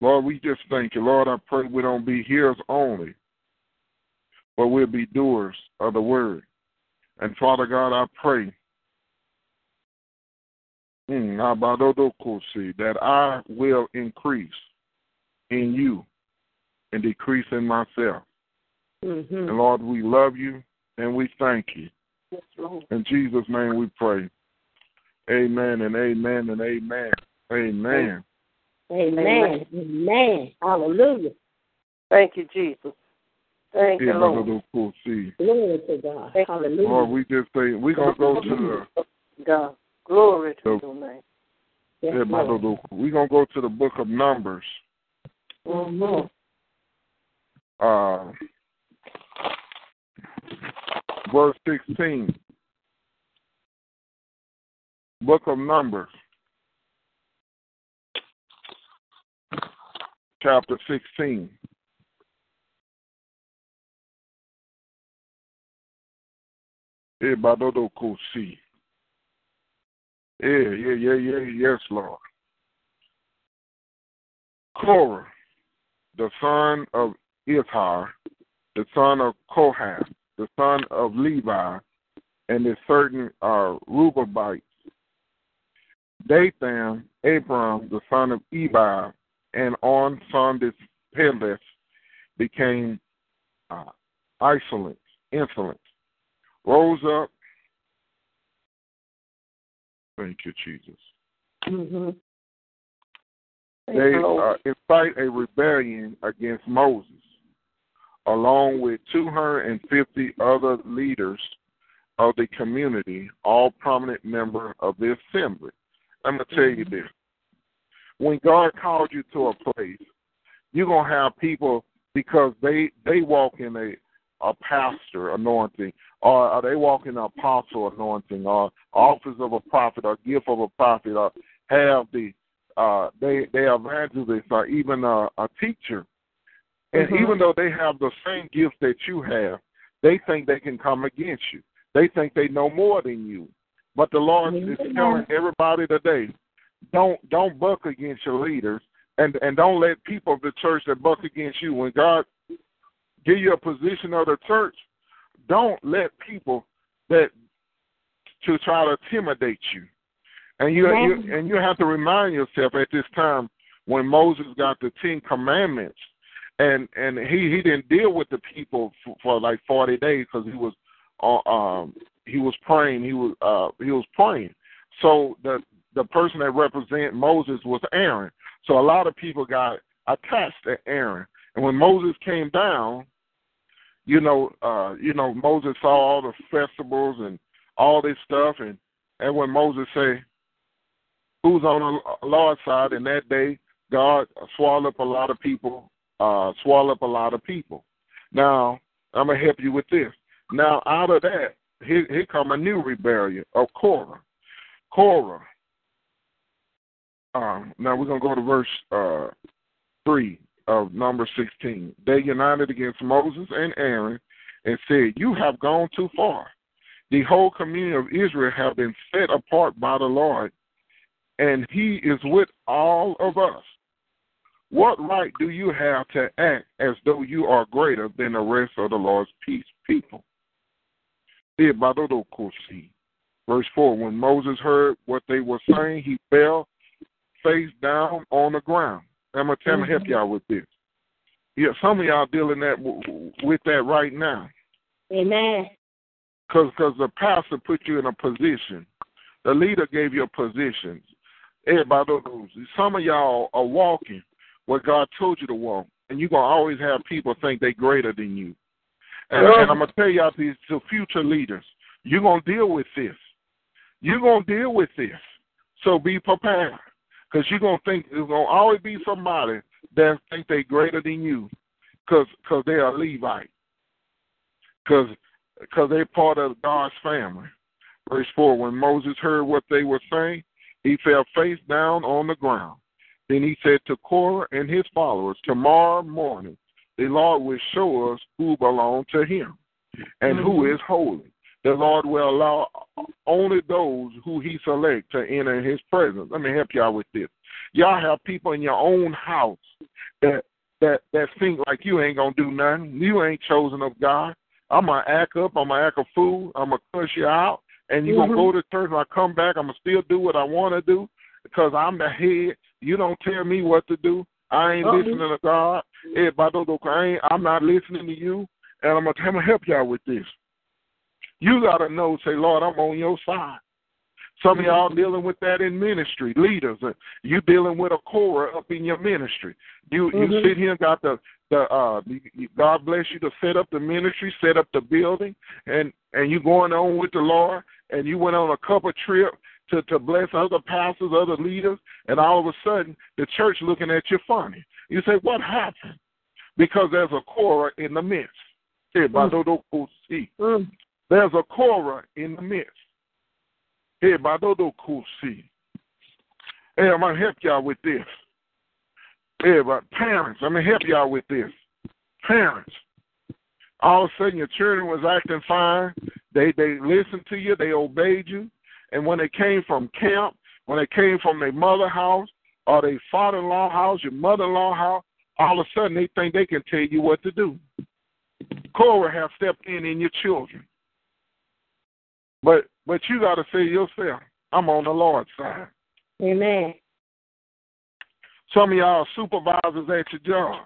Lord, we just thank you. Lord, I pray we don't be hearers only, but we'll be doers of the word. And Father God, I pray mm, that I will increase in you and decrease in myself. Mhm. And Lord, we love you and we thank you. Yes, In Jesus' name we pray. Amen and amen and amen. Amen. Amen. Amen. Hallelujah. Thank you, Jesus. Thank you, Lord. Glory to God. Thank- Hallelujah. Lord, we just say we're gonna go to God. Glory to So- your name. the Yes, Lord. we're gonna go to the book of Numbers. Mhm. Uh verse sixteen. Book of Numbers. Chapter sixteen. Ebadodokosi. Yeah, yeah, yeah, yeah, yes, Lord. Korah, the son of Ithar, the son of Kohath, the son of Levi, and the certain uh, Rubabites. Dathan, Abram, the son of Ebi, and on of Peleth became uh, isolent, insolent, rose up. Thank you, Jesus. Mhm. They uh, incite a rebellion against Moses, along with 250 other leaders of the community, all prominent members of the assembly. I'm going to tell you this. When God called you to a place, you're going to have people because they they walk in a a pastor anointing, or, or they walk in an apostle anointing, or office of a prophet, or gift of a prophet, or have the uh, they they evangelists, or even a, a teacher. And Mhm. even though they have the same gift that you have, they think they can come against you. They think they know more than you. But the Lord is telling everybody today, don't don't buck against your leaders, and and don't let people of the church that buck against you. When God give you a position of the church, don't let people that to try to intimidate you. And you, you and you have to remind yourself at this time when Moses got the Ten Commandments, and and he he didn't deal with the people for, for like forty days because he was uh, um he was praying he was uh he was praying. So the the person that represented Moses was Aaron. So a lot of people got attached to Aaron, and when Moses came down, you know, uh, you know, Moses saw all the festivals and all this stuff, and and when Moses say, "Who's on the Lord's side?" in that day, God swallowed up a lot of people, uh, swallowed up a lot of people. Now I'm gonna help you with this. Now out of that, here, here come a new rebellion of Korah. Korah. Um, now we're gonna go to verse uh, three of number sixteen. They united against Moses and Aaron and said, "You have gone too far. The whole community of Israel have been set apart by the Lord, and He is with all of us. What right do you have to act as though you are greater than the rest of the Lord's peace people?" Verse 4 When Moses heard what they were saying, he fell face down on the ground. I'm to tell help mm-hmm. y'all with this. Yeah, some of y'all dealing that with that right now. Amen. Because cause the pastor put you in a position. The leader gave you a position. Everybody knows. Some of y'all are walking where God told you to walk, and you're going to always have people think they're greater than you. And, Yeah. and I'm going to tell y'all these to future leaders, you're going to deal with this. You're going to deal with this. So be prepared. Because you're going to think there's going to always be somebody that think they're greater than you because cause they are Levite. Because cause they're part of God's family. Verse 4 When Moses heard what they were saying, he fell face down on the ground. Then he said to Korah and his followers, Tomorrow morning the Lord will show us who belong to him and who mm-hmm. is holy. The Lord will allow only those who he select to enter his presence. Let me help y'all with this. Y'all have people in your own house that that that think like you ain't gonna do nothing. You ain't chosen of God. I'm gonna act up. I'm gonna act a fool. I'm gonna cuss you out, and you gonna go mm-hmm. to church. When I come back, I'm gonna still do what I want to do because I'm the head. You don't tell me what to do. I ain't Uh-uh. listening to God. Eh, know. I ain't, I'm not listening to you, and I'm gonna help y'all with this. You gotta know. Say, Lord, I'm on your side. Some of y'all dealing with that in ministry, leaders. You dealing with a Korah up in your ministry. You you Mhm. sit here and got the the uh you- you- God bless you to set up the ministry, set up the building, and and you going on with the Lord, and you went on a couple trip to to bless other pastors, other leaders, and all of a sudden the church looking at you funny. You say, what happened? Because there's a Korah in the midst. Mm. There's a Korah in the midst. Hey, Badodokosi. Hey, I'm gonna help y'all with this. Hey, but parents, I'm gonna help y'all with this. Parents, all of a sudden your children was acting fine. They they listened to you, they obeyed you, and when they came from camp, when they came from their mother house or their father-in-law house, your mother-in-law house, all of a sudden they think they can tell you what to do. Korah have stepped in in your children, but but you got to say yourself, I'm on the Lord's side. Amen. Some of y'all supervisors at your job.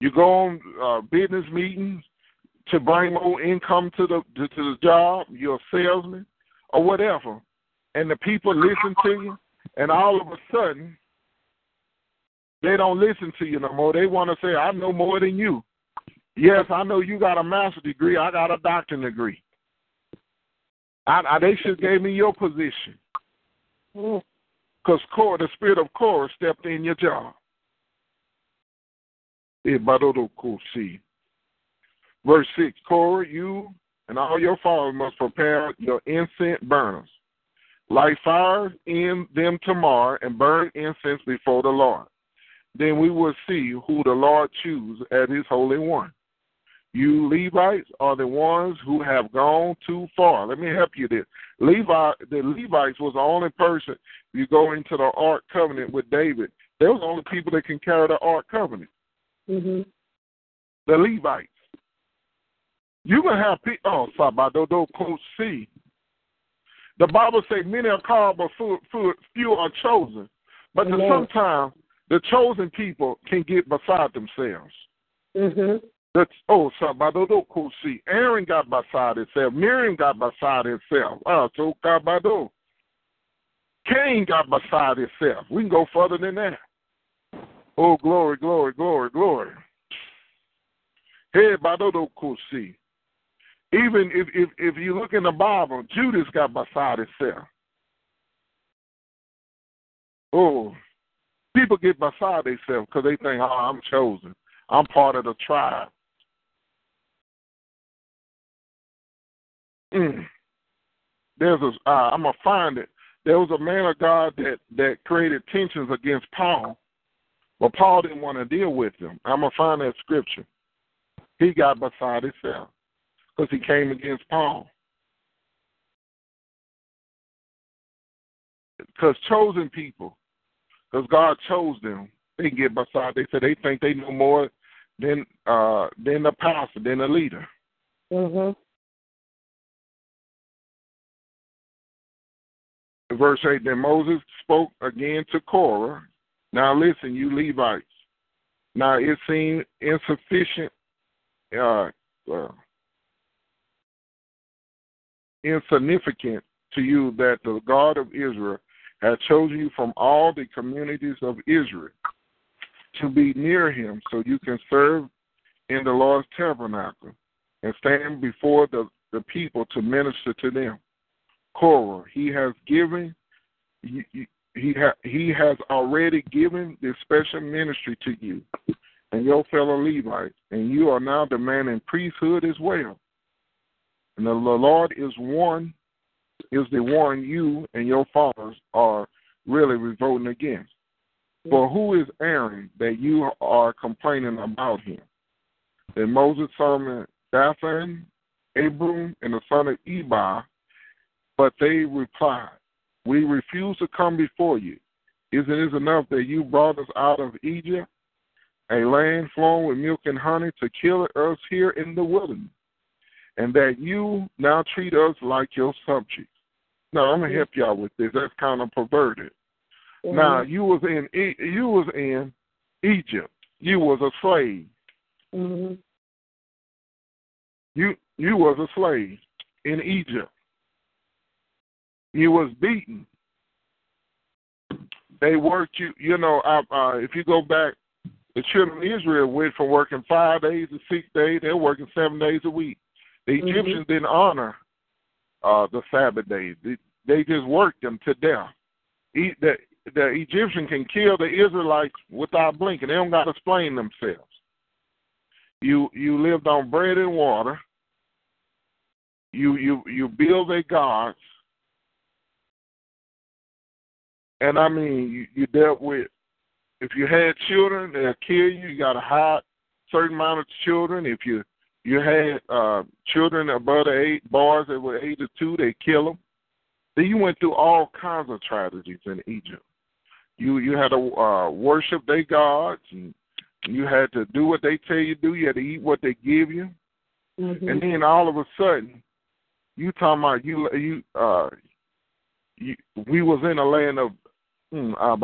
You go on uh, business meetings to bring more income to the to, to the job. You're a salesman or whatever, and the people listen to you, and all of a sudden they don't listen to you no more. They want to say, "I know more than you." Yes, I know you got a master's degree. I got a doctorate degree. I, I, they should gave me your position. Mm. Because Korah, the spirit of Korah stepped in your job. Verse 6 Korah, you and all your followers must prepare your incense burners. Light fires in them tomorrow and burn incense before the Lord. Then we will see who the Lord chooses as his holy one. You Levites are the ones who have gone too far. Let me help you this. Levi, the Levites was the only person. You go into the Ark Covenant with David. They was the only people that can carry the Ark Covenant. Mm-hmm. The Levites. You gonna have people. Oh, Sabadodo Kosi. The Bible says many are called, but few, are chosen. But sometimes the chosen people can get beside themselves. Mhm. That's oh, Sabado see. Aaron got beside himself. Miriam got beside himself. Ah, so Kabado. Cain got beside himself. We can go further than that. Oh, glory, glory, glory, glory. Hey, Badodo see. Even if, if if you look in the Bible, Judas got beside himself. Oh, people get beside themselves because they think, oh, I'm chosen. I'm part of the tribe. Mm. There's a, uh, I'm gonna find it. There was a man of God that that created tensions against Paul, but Paul didn't want to deal with them. I'm gonna find that scripture. He got beside himself because he came against Paul. Because chosen people, because God chose them, they get beside. They say they think they know more than uh than the pastor, than the leader. Mhm. Verse 8 Then Moses spoke again to Korah. Now listen, you Levites. Now it seemed insufficient, uh, uh, insignificant to you that the God of Israel had chosen you from all the communities of Israel to be near him so you can serve in the Lord's tabernacle and stand before the, the people to minister to them. Korah, he has given he, he, ha, he has already given this special ministry to you and your fellow Levites, and you are now demanding priesthood as well. And the Lord is one, is the one you and your fathers are really revolting against. For who is Aaron that you are complaining about him? Then Moses summoned Dathan, Abram, and the son of Ebi, but they replied, We refuse to come before you. Isn't it enough that you brought us out of Egypt, a land flowing with milk and honey, to kill us here in the wilderness, and that you now treat us like your subjects? Now I'm gonna help y'all with this. That's kind of perverted. Mhm. Now you was in E- you was in Egypt. You was a slave. Mhm. You you was a slave in Egypt. You was beaten. They worked you. You know, uh, uh, if you go back, the children of Israel went from working five days to six days. They're working seven days a week. The Mhm. Egyptians didn't honor uh, the Sabbath days. They, they just worked them to death. E- the, the Egyptian can kill the Israelites without blinking. They don't got to explain themselves. You you lived on bread and water. You you you build their gods, and I mean you, you dealt with. If you had children, they'll kill you. You got to hide certain amount of children. If you you had uh, children above the eight boys that were eight or two, they kill them. Then you went through all kinds of tragedies in Egypt. You you had to uh, worship their gods, and you had to do what they tell you to do. You had to eat what they give you, Mhm. and then all of a sudden, you talking about you you uh you, we was in a land of hmm, uh,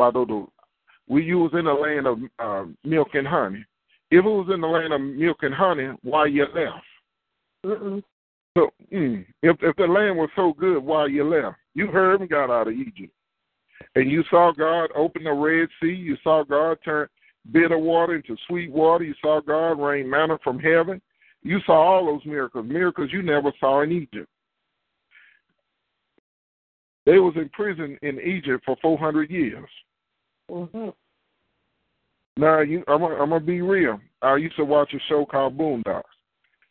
we was in the land of uh, milk and honey. If it was in the land of milk and honey, why you left? Mhm. So, mm, if if the land was so good, why you left? You heard and got out of Egypt, and you saw God open the Red Sea. You saw God turn bitter water into sweet water. You saw God rain manna from heaven. You saw all those miracles, miracles you never saw in Egypt. They was in prison in Egypt for 400 years. Mhm. Now, you, I'm, gonna- I'm gonna be real. I used to watch a show called Boondocks.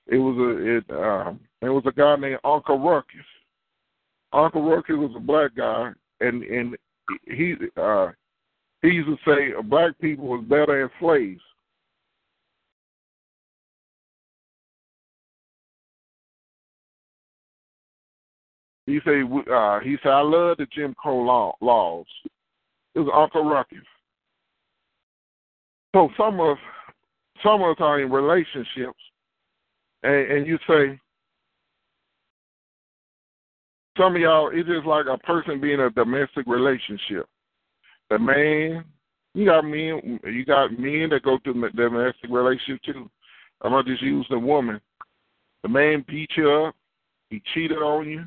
It was a it um there was a guy named Uncle Ruckus. Uncle Ruckus was a black guy, and and he uh he used to say black people was better as slaves. He said uh he said I love the Jim Crow law, laws. It was Uncle Ruckus. So some of some of us are in relationships, and, and you say, Some of y'all, it's just like a person being a domestic relationship. The man, you got men, you got men that go through domestic relationship too. I'm gonna just use the woman. The man beat you up, he cheated on you,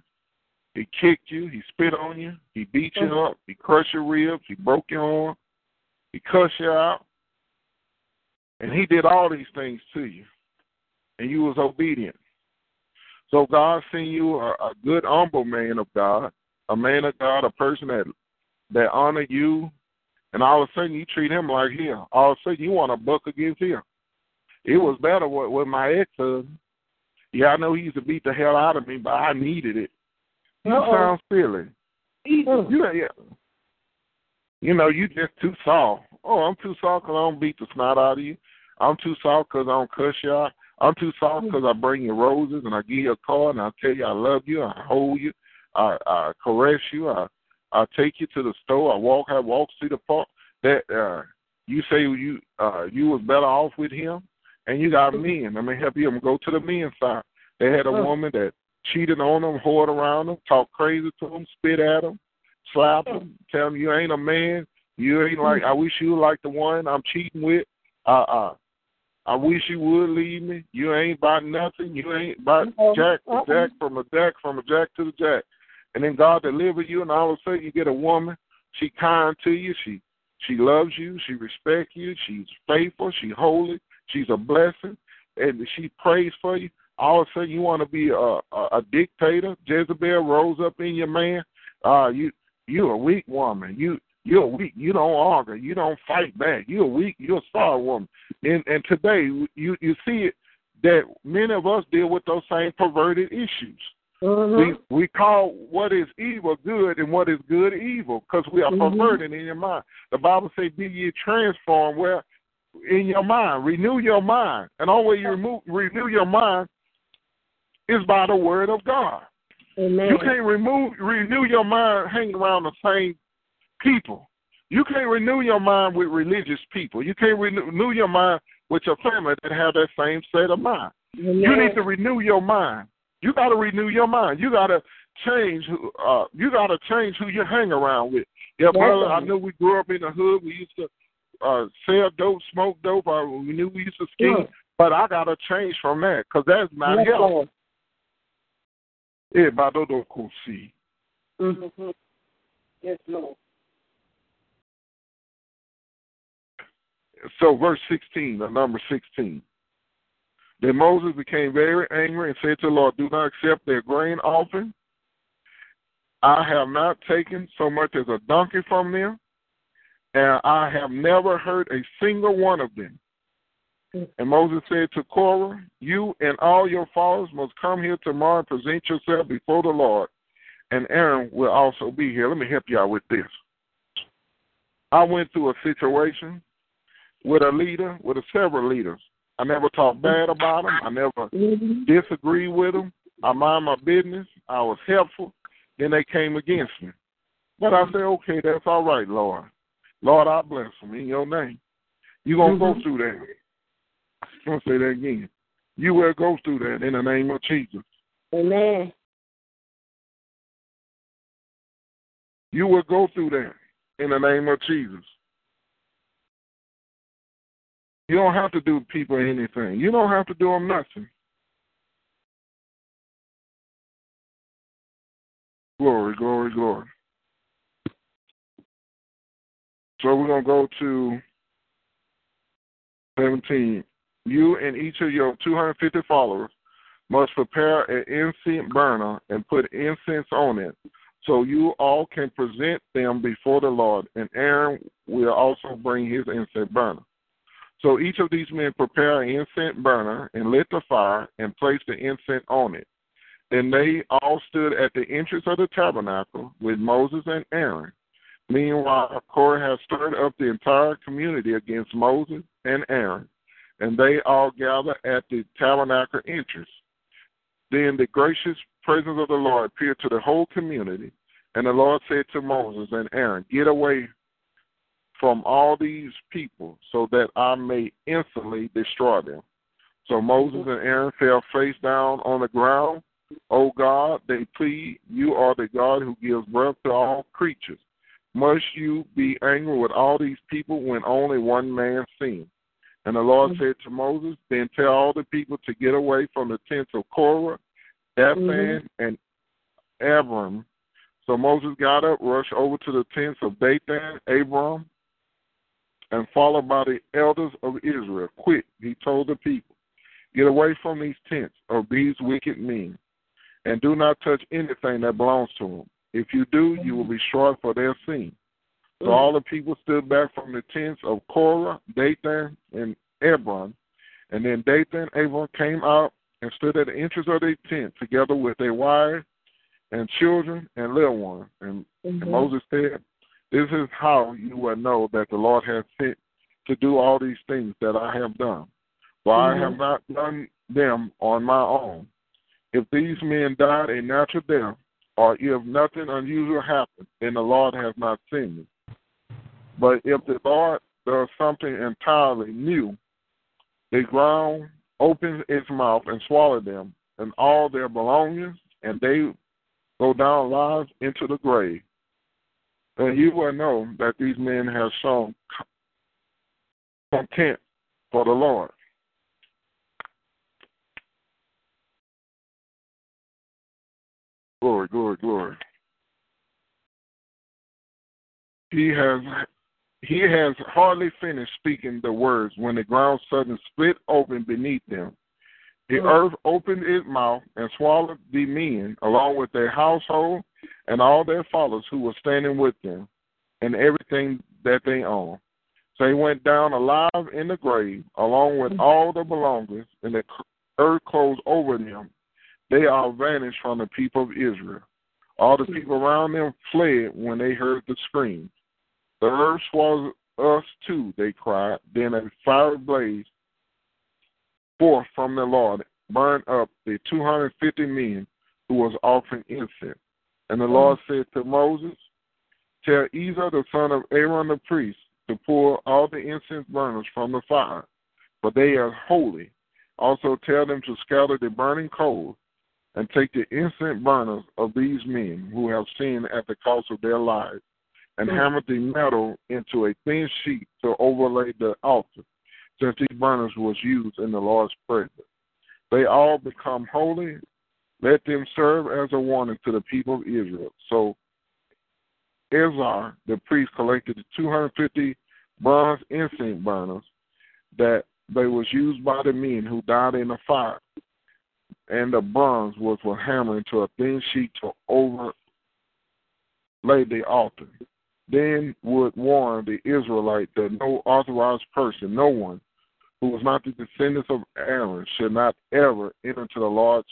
he kicked you, he spit on you, he beat you up, he crushed your ribs, he broke your arm, he cussed you out, and he did all these things to you, and you was obedient. So God sent you a, a good, humble man of God, a man of God, a person that that honor you, and all of a sudden you treat him like him. All of a sudden you want to buck against him. It was better with, with my ex husband. Yeah, I know he used to beat the hell out of me, but I needed it. You Uh-oh. sound silly. You know, yeah. You know, you just too soft. Oh, I'm too soft because I don't beat the snot out of you. I'm too soft because I don't cuss you out. I'm too soft because I bring you roses and I give you a card and I tell you I love you. I hold you. I, I caress you. I I take you to the store. I walk. I walk through the park. That uh, you say you uh, you was better off with him, and you got men. Let me help you. I'm go to the men's side. They had a Mm. woman that cheated on them, whored around them, talked crazy to them, spit at them, slapped them, tell them you ain't a man. You ain't like. I wish you were like the one I'm cheating with. Uh, uh, I wish you would leave me. You ain't about nothing. You ain't about Uh-uh. jack to Uh-uh. jack from a jack from a jack to the jack. And then God deliver you, and all of a sudden you get a woman. She kind to you. She she loves you. She respects you. She's faithful. She's holy. She's a blessing, and she prays for you. All of a sudden you want to be a, a, a dictator. Jezebel rose up in your man. Uh, you you're a weak woman. You you're weak. You don't argue. You don't fight back. You're weak. You're a star woman. And and today you you see it that many of us deal with those same perverted issues. Mhm. We we call what is evil good and what is good evil because we are Mhm. perverted in your mind. The Bible says, "Be ye transformed." Where in your mind, renew your mind, and only way you remove, renew your mind is by the word of God. Amen. You can't remove renew your mind hanging around the same people. You can't renew your mind with religious people. You can't renew your mind with your family that have that same set of mind. Amen. You need to renew your mind. You got to renew your mind. You got to change. who- Uh, you got to change who you hang around with. Yeah, brother. I know we grew up in the hood. We used to uh, sell dope, smoke dope. Or we knew we used to ski. Yeah. But I got to change from that because that's not Yes, healthy. Lord. Yeah, but I don't go see. Mhm. Yes, Lord. So, verse 16, the number 16. Then Moses became very angry and said to the Lord, Do not accept their grain offering. I have not taken so much as a donkey from them, and I have never hurt a single one of them. And Moses said to Korah, You and all your followers must come here tomorrow and present yourself before the Lord, and Aaron will also be here. Let me help you out with this. I went through a situation with a leader, with a several leaders. I never talked bad about them. I never disagreed with them. I mind my business. I was helpful. Then they came against me. But I said, okay, that's all right, Lord. Lord, I bless them in your name. You're going to go mm-hmm. through that. I'm going to say that again. You will go through that in the name of Jesus. Amen. You will go through that in the name of Jesus. You don't have to do people anything. You don't have to do them nothing. Glory, glory, glory. So we're going to go to 17. You and each of your 250 followers must prepare an incense burner and put incense on it, so you all can present them before the Lord, and Aaron will also bring his incense burner. So each of these men prepare an incense burner and lit the fire and placed the incense on it. Then they all stood at the entrance of the tabernacle with Moses and Aaron. Meanwhile, Korah had stirred up the entire community against Moses and Aaron, and they all gathered at the tabernacle entrance. Then the gracious presence of the Lord appeared to the whole community, and the Lord said to Moses and Aaron, Get away from all these people so that I may instantly destroy them. So Moses and Aaron fell face down on the ground O God, they plead, you are the God who gives breath to all creatures. Must you be angry with all these people when only one man sinned? And the Lord mm-hmm. said to Moses, Then tell all the people to get away from the tents of Korah, Dathan, mm-hmm. and Abram. So Moses got up, rushed over to the tents of Dathan, Abram, and followed by the elders of Israel. Quick, he told the people, Get away from these tents of these wicked men, and do not touch anything that belongs to them. If you do, you will mm-hmm. be short for their sin. So all the people stood back from the tents of Korah, Dathan, and Abram. And then Dathan and Abram came out and stood at the entrance of their tent together with their wives and children and little ones. And, and mm-hmm. Moses said, This is how you will know that the Lord has sent to do all these things that I have done. For I have mm-hmm. not done them on my own. If these men died a natural death, or if nothing unusual happened, then the Lord has not sent me. But if the Lord does something entirely new, the ground opens its mouth and swallows them and all their belongings, and they go down lives into the grave. And you will know that these men have shown content for the Lord. Glory, glory, glory. He has he has hardly finished speaking the words when the ground suddenly split open beneath them. The hmm. earth opened its mouth and swallowed the men, along with their household and all their followers who were standing with them, and everything that they owned. So they went down alive in the grave, along with hmm. all the belongings, and the earth closed over them. They all vanished from the people of Israel. All the hmm. people around them fled when they heard the screams. The earth swallowed us too, they cried. Then a fire blazed forth from the Lord, burned up the 250 men who was offering incense. And the Lord said to Moses, Tell Ezra the son of Aaron the priest to pour all the incense burners from the fire, for they are holy. Also tell them to scatter the burning coals and take the incense burners of these men who have sinned at the cost of their lives, and hmm. hammer the metal into a thin sheet to overlay the altar, since these burners was used in the Lord's presence. They all become holy. Let them serve as a warning to the people of Israel. So Ezra, the priest, collected the 250 bronze incense burners that they was used by the men who died in the fire and the bronze was for hammer into a thin sheet to overlay the altar. Then would warn the Israelite that no authorized person, no one who was not the descendants of Aaron, should not ever enter into the Lord's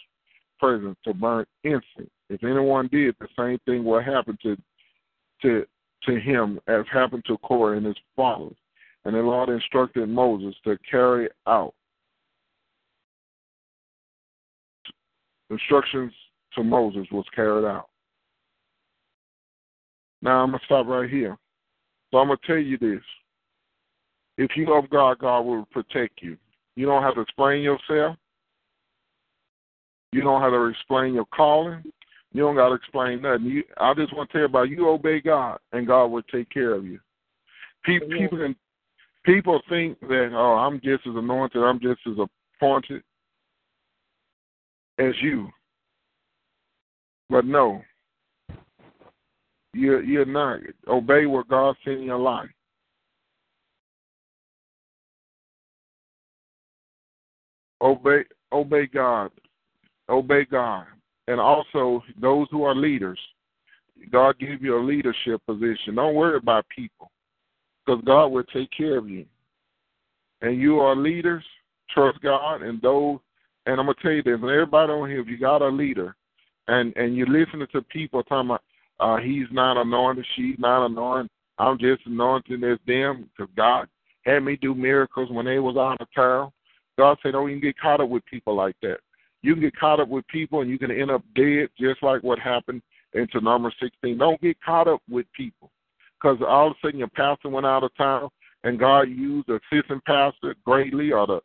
presence to burn incense. If anyone did, the same thing will happen to to to him as happened to Korah and his followers. And the Lord instructed Moses to carry out instructions to Moses was carried out. Now I'm gonna stop right here. So I'm gonna tell you this. If you love God, God will protect you. You don't have to explain yourself. You don't have to explain your calling. You don't got to explain nothing. You, I just want to tell you about you obey God, and God will take care of you. People, people, can, people think that oh, I'm just as anointed, I'm just as appointed as you. But no, you're you're not. Obey what God in your life. Obey obey God. Obey God. And also those who are leaders. God give you a leadership position. Don't worry about people. Because God will take care of you. And you are leaders, trust God and those and I'm gonna tell you this, and everybody on here, if you got a leader and and you're listening to people talking about uh he's not anointed, she's not anointed, I'm just anointed as them because God had me do miracles when they was out of town. God said, "Oh, you can get caught up with people like that. You can get caught up with people, and you can end up dead, just like what happened into number 16. Don't get caught up with people, because all of a sudden your pastor went out of town, and God used the assistant pastor greatly, or the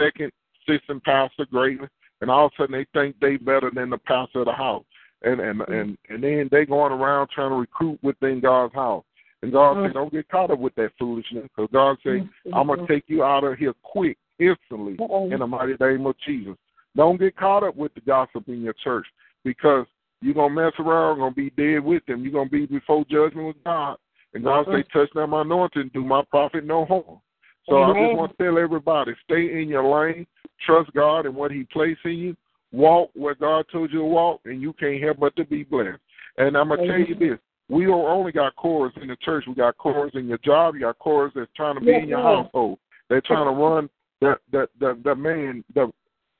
second assistant pastor greatly, and all of a sudden they think they better than the pastor of the house, and and Mm-hmm. and and then they going around trying to recruit within God's house. And God Mm-hmm. said, don't get caught up with that foolishness, because God said, I'm gonna take you out of here quick, instantly, in the mighty name of Jesus. Don't get caught up with the gossip in your church, because you're gonna mess around, gonna be dead with them. You're gonna be before judgment with God. And God say, touch not my anointing, do my prophet no harm. So I Amen. just want to tell everybody, stay in your lane, trust God and what He placed in you, walk where God told you to walk, and you can't help but to be blessed. And I'm gonna tell you this: we don't only got Korahs in the church, we got Korahs in your job, you got Korahs that's trying to be Yes, in your Lord. household. They're trying to run the the the, the man the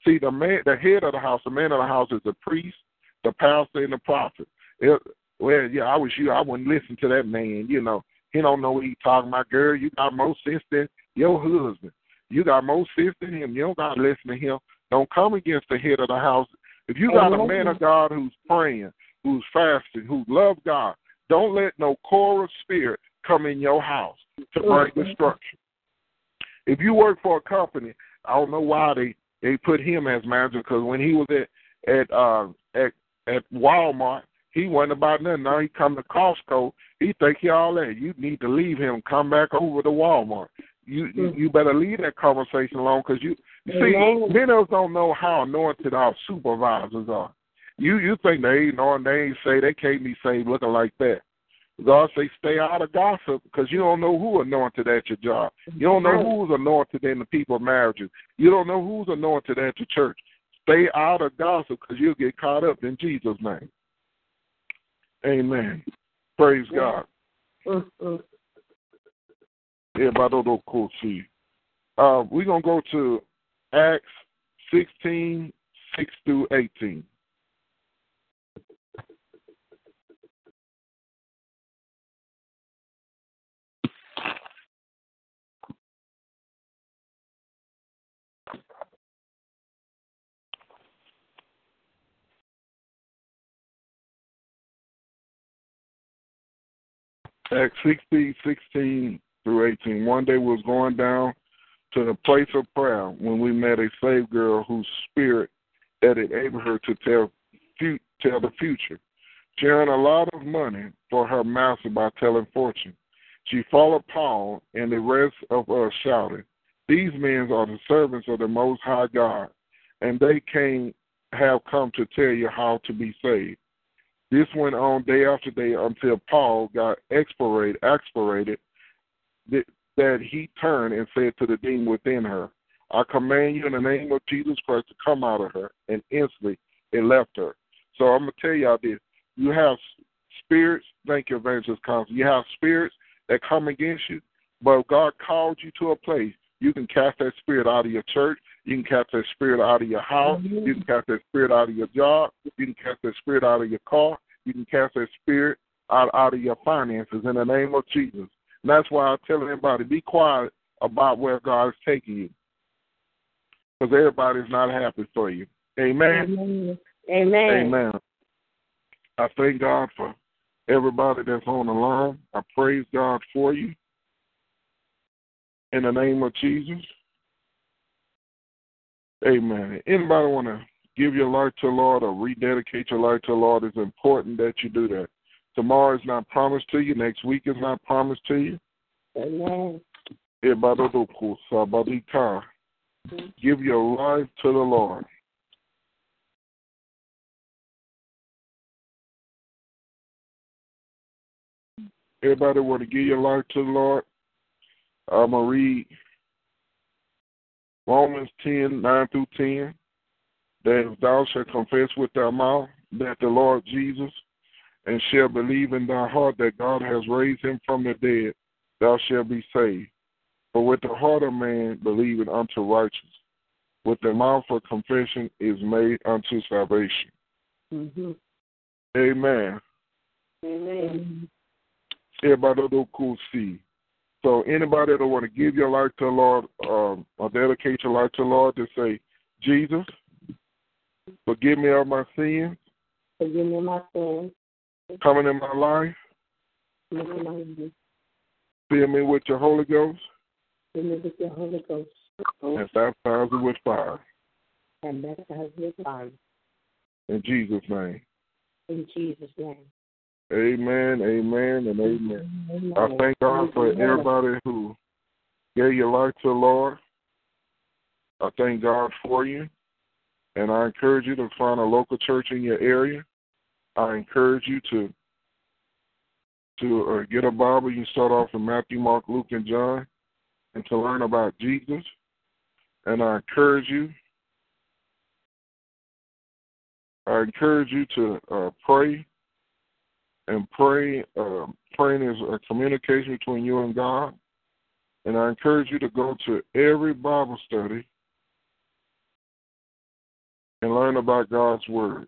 see the man the head of the house, the man of the house is the priest, the pastor, and the prophet. It, well, yeah, I was you. I wouldn't listen to that man. You know, he don't know what he talking about. Girl, you got more sense than your husband. You got more sense than him. You don't got to listen to him. Don't come against the head of the house. If you got a man of God who's praying, who's fasting, who love God, don't let no Korah spirit come in your house to bring destruction. If you work for a company, I don't know why they they put him as manager because when he was at at uh at at Walmart, he wasn't about nothing. Now he come to Costco, he think he all that. You need to leave him. Come back over to Walmart. You you, you better leave that conversation alone because you, you see many of us don't know how anointed our supervisors are. You you think they ain't on they ain't say they can't be saved looking like that. God say stay out of gossip because you don't know who anointed at your job. You don't know who's anointed in the people marriages. You don't know who's anointed at your church. Stay out of gossip because you'll get caught up in Jesus' name. Amen. Praise God. Mhm. Everybody don't know, cool see. Uh, we're gonna go to Acts sixteen, six through eighteen. Acts 16, 16 through 18. One day we was going down to the place of prayer when we met a slave girl whose spirit had enabled her to tell, tell the future. She earned a lot of money for her master by telling fortune. She followed Paul and the rest of us shouting, These men are the servants of the Most High God, and they came have come to tell you how to be saved. This went on day after day until Paul got explorated, explorated that, he turned and said to the demon within her, I command you in the name of Jesus Christ to come out of her. And instantly it left her. So I'm going to tell y'all this. You have spirits, thank you, Evangelist Constance. You have spirits that come against you, but God called you to a place, you can cast that spirit out of your church. You can cast that spirit out of your house. You can cast that spirit out of your job. You can cast that spirit out of your car. You can cast that spirit out, out of your finances in the name of Jesus. That's why I tell everybody, be quiet about where God is taking you. Because everybody's not happy for you. Amen. Amen. Amen. Amen. I thank God for everybody that's on the line. I praise God for you. In the name of Jesus. Amen. Anybody want to give your life to the Lord or rededicate your life to the Lord? It's important that you do that. Tomorrow is not promised to you. Next week is not promised to you. Amen. Give your life to the Lord. Everybody want to give your life to the Lord? I'm going to read Romans 10, 9 through 10. That if thou shalt confess with thy mouth that the Lord Jesus, and shall believe in thy heart that God has raised him from the dead, thou shalt be saved. For with the heart of man believing unto righteousness, with the mouth of confession is made unto salvation. Mm-hmm. Amen. Amen. Everybody do cool see. So anybody that want to give your life to the Lord, um, or dedicate your life to the Lord, to say, Jesus, forgive me of my sins, Forgive me my sins. Coming in my life, Forgive me my sins. fill me with your Holy Ghost, Fill me with your Holy Ghost. and baptize me with fire. and baptize with fire. In Jesus' name. In Jesus' name. Amen, amen, and amen. Amen. I thank God for everybody who gave your life to the Lord. I thank God for you. And I encourage you to find a local church in your area. I encourage you to to uh, get a Bible. You start off in Matthew, Mark, Luke, and John, and to learn about Jesus. And I encourage you. I encourage you to uh, pray and pray. Uh, praying is a communication between you and God. And I encourage you to go to every Bible study and learn about God's Word.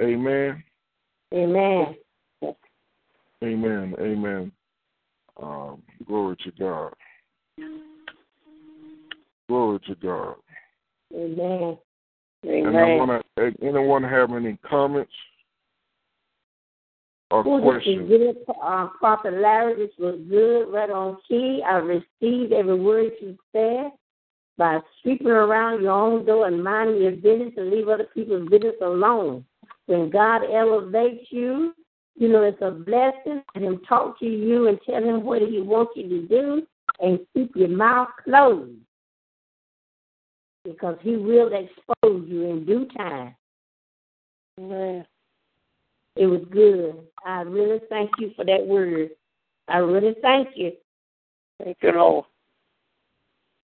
Amen. Amen. Amen. Amen. Um, glory to God. Glory to God. Amen. Amen. And I want to. Anyone have any comments or Well, this questions? is good, uh, Prophet Larry. This was good, right on key. I received every word you said by sweeping around your own door and minding your business and leave other people's business alone. When God elevates you, you know it's a blessing. Let Him talk to you and tell Him what He wants you to do, and keep your mouth closed because He will expose you in due time. Amen. It was good. I really thank you for that word. I really thank you. Thank you, Lord.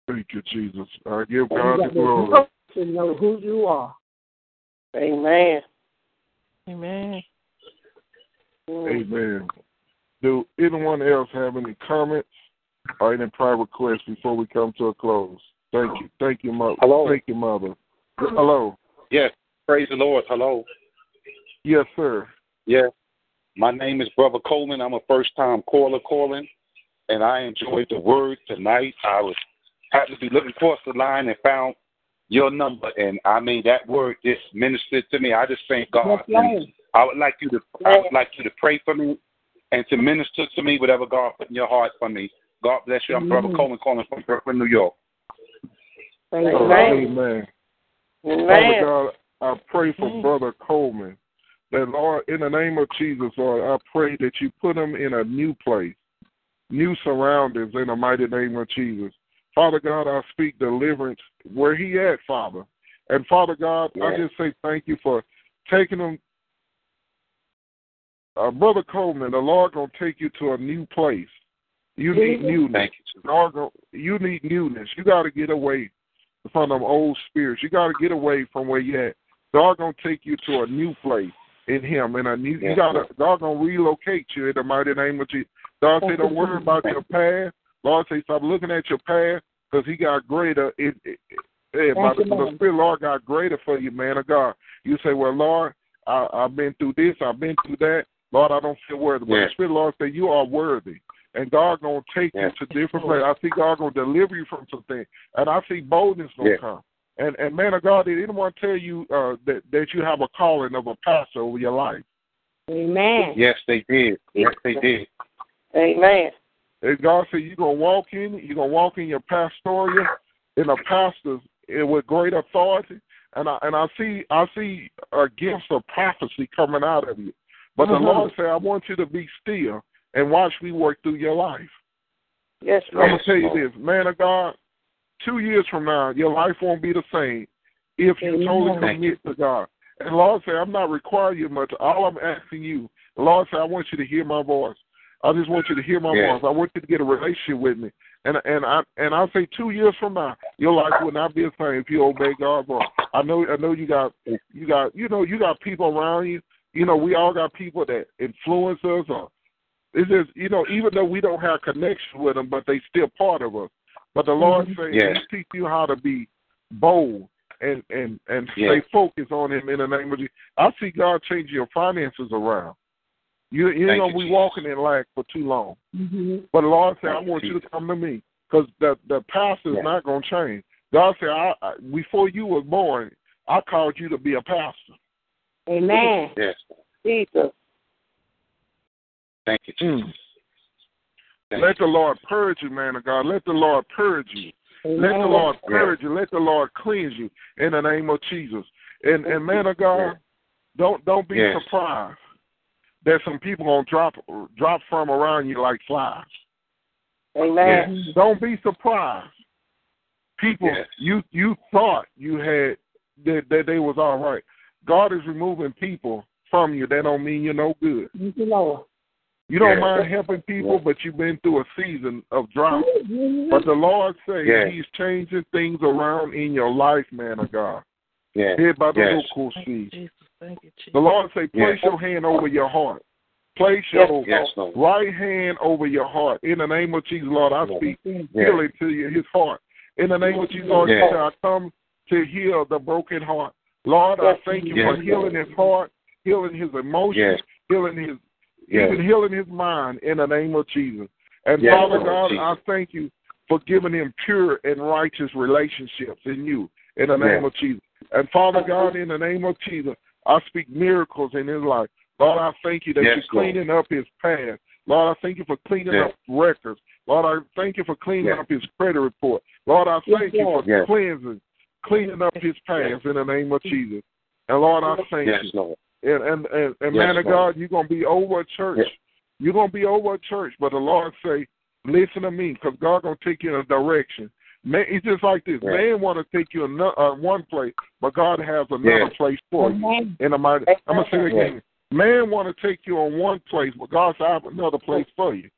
Thank you, Jesus. I give And God the glory. to know who you are. Amen. Amen. Amen. Do anyone else have any comments or any prayer requests before we come to a close? Thank you. Thank you, mother. Hello. Thank you, mother. Hello. Yes, praise the Lord. Hello. Yes, sir. Yes. My name is Brother Coleman. I'm a first time caller calling, and I enjoyed the word tonight. I was happened to be looking across the line and found your number, and I mean that word just ministered to me. I just thank God. Right. I would like you to I would like you to pray for me and to minister to me whatever God put in your heart for me. God bless you. I'm Brother Coleman calling from Brooklyn, New York. Praise Oh, the amen. Amen. Father God, I pray for Amen. Brother Coleman. That Lord, in the name of Jesus, Lord, I pray that you put him in a new place, new surroundings in the mighty name of Jesus. Father God, I speak deliverance where he at, Father. And Father God, I just say thank you for taking him. Uh, Brother Coleman, the Lord gonna take you to a new place. You need newness. Thank you. Lord, go- you need newness. You got to get away from them old spirits. You got to get away from where you at. God gonna take you to a new place in Him, and a new. You got to. Lord. God gonna relocate you in the mighty name of Jesus. God say, don't worry about your past. Lord say, stop looking at your past, because He got greater. It, it, it, by the, you, Lord. the Spirit, Lord got greater for you, man of God. You say, well, Lord, I, I've been through this, I've been through that. Lord, I don't feel worthy. But Yes. the Spirit, Lord, say, you are worthy. And God gonna take Yes. you to different places. I see God gonna deliver you from some things, and I see boldness gonna Yes. come. And and man of God, did anyone tell you uh, that that you have a calling of a pastor over your life? Amen. Yes, they did. Yes, they did. Amen. And God said you're gonna walk in, you're gonna walk in your pastoral, in a pastor's eh, with great authority. And I and I see I see a gift of prophecy coming out of you. But the Mhm. Lord said, I want you to be still and watch me work through your life. Yes, I'm gonna tell you this, man of God. Two years from now, your life won't be the same if you Amen. totally commit to God. And Lord said, I'm not requiring you much. All I'm asking you, Lord said, I want you to hear my voice. I just want you to hear my Yes. voice. I want you to get a relationship with me. And and I and I say two years from now, your life will not be the same if you obey God's voice. I know I know you got you got you know you got people around you. You know we all got people that influence us or it's just you know even though we don't have connection with them, but they still part of us. But the Lord Mhm. say Yes. He teach you how to be bold and and and stay focused on Him in the name of Jesus. I see God changing your finances around. You you ain't gonna be Jesus. walking in lack for too long. Mm-hmm. But the Lord said, I Thank you, want you to come to me because the the pastor is Yeah. not gonna change. God said, I, I, before you was born, I called you to be a pastor. Amen. Yes. Jesus. Thank you, Jesus. Thank Let the Lord purge you, man of God. Let the Lord purge you. Let the Lord purge you. Let the Lord cleanse you in the name of Jesus. And and man of God, don't don't be Yes. surprised that some people gonna drop drop from around you like flies. Amen. Don't be surprised. People Yes. you you thought you had that, that they was all right. God is removing people from you. That don't mean you're no good. Thank you, Lord. You don't Yes. mind helping people, Yes. but you've been through a season of drought. But the Lord say Yes. He's changing things around in your life, man of God. Yes. Here by the Yes. local Thank seed. Jesus. Thank you, Jesus. The Lord say, place Yes. your hand over your heart. Place your Yes, right hand over your heart. In the name of Jesus, Lord, I speak Yes. healing to you, his heart. In the name of Jesus, Lord, Yes. I come to heal the broken heart. Lord, I thank you Yes. for healing his heart, healing his emotions, Yes. healing his Yes. even healing his mind in the name of Jesus. And Yes, Father Lord God, Jesus. I thank you for giving him pure and righteous relationships in you in the name Yes. of Jesus. And Father God, in the name of Jesus, I speak miracles in his life. Lord, I thank you that Yes, you're cleaning up his past. Lord, I thank you for cleaning Yes. up records. Lord, I thank you for cleaning Yes. up his credit report. Lord, I Yes, thank you for Yes. cleansing, cleaning up his past in the name of Jesus. And Lord, I thank Yes, you. Lord. And and and, and Yes, man of Lord. God, you're gonna be over a church. Yes. You're gonna be over a church, but the Lord say, "Listen to me, because God gonna take you in a direction." Man, it's just like this. Yes. Man want to take you in uh, one place, but God has another Yes. place for you. And In the mighty, I'm gonna say it Yes. again. Man want to take you on one place, but God said, "I have another place for you."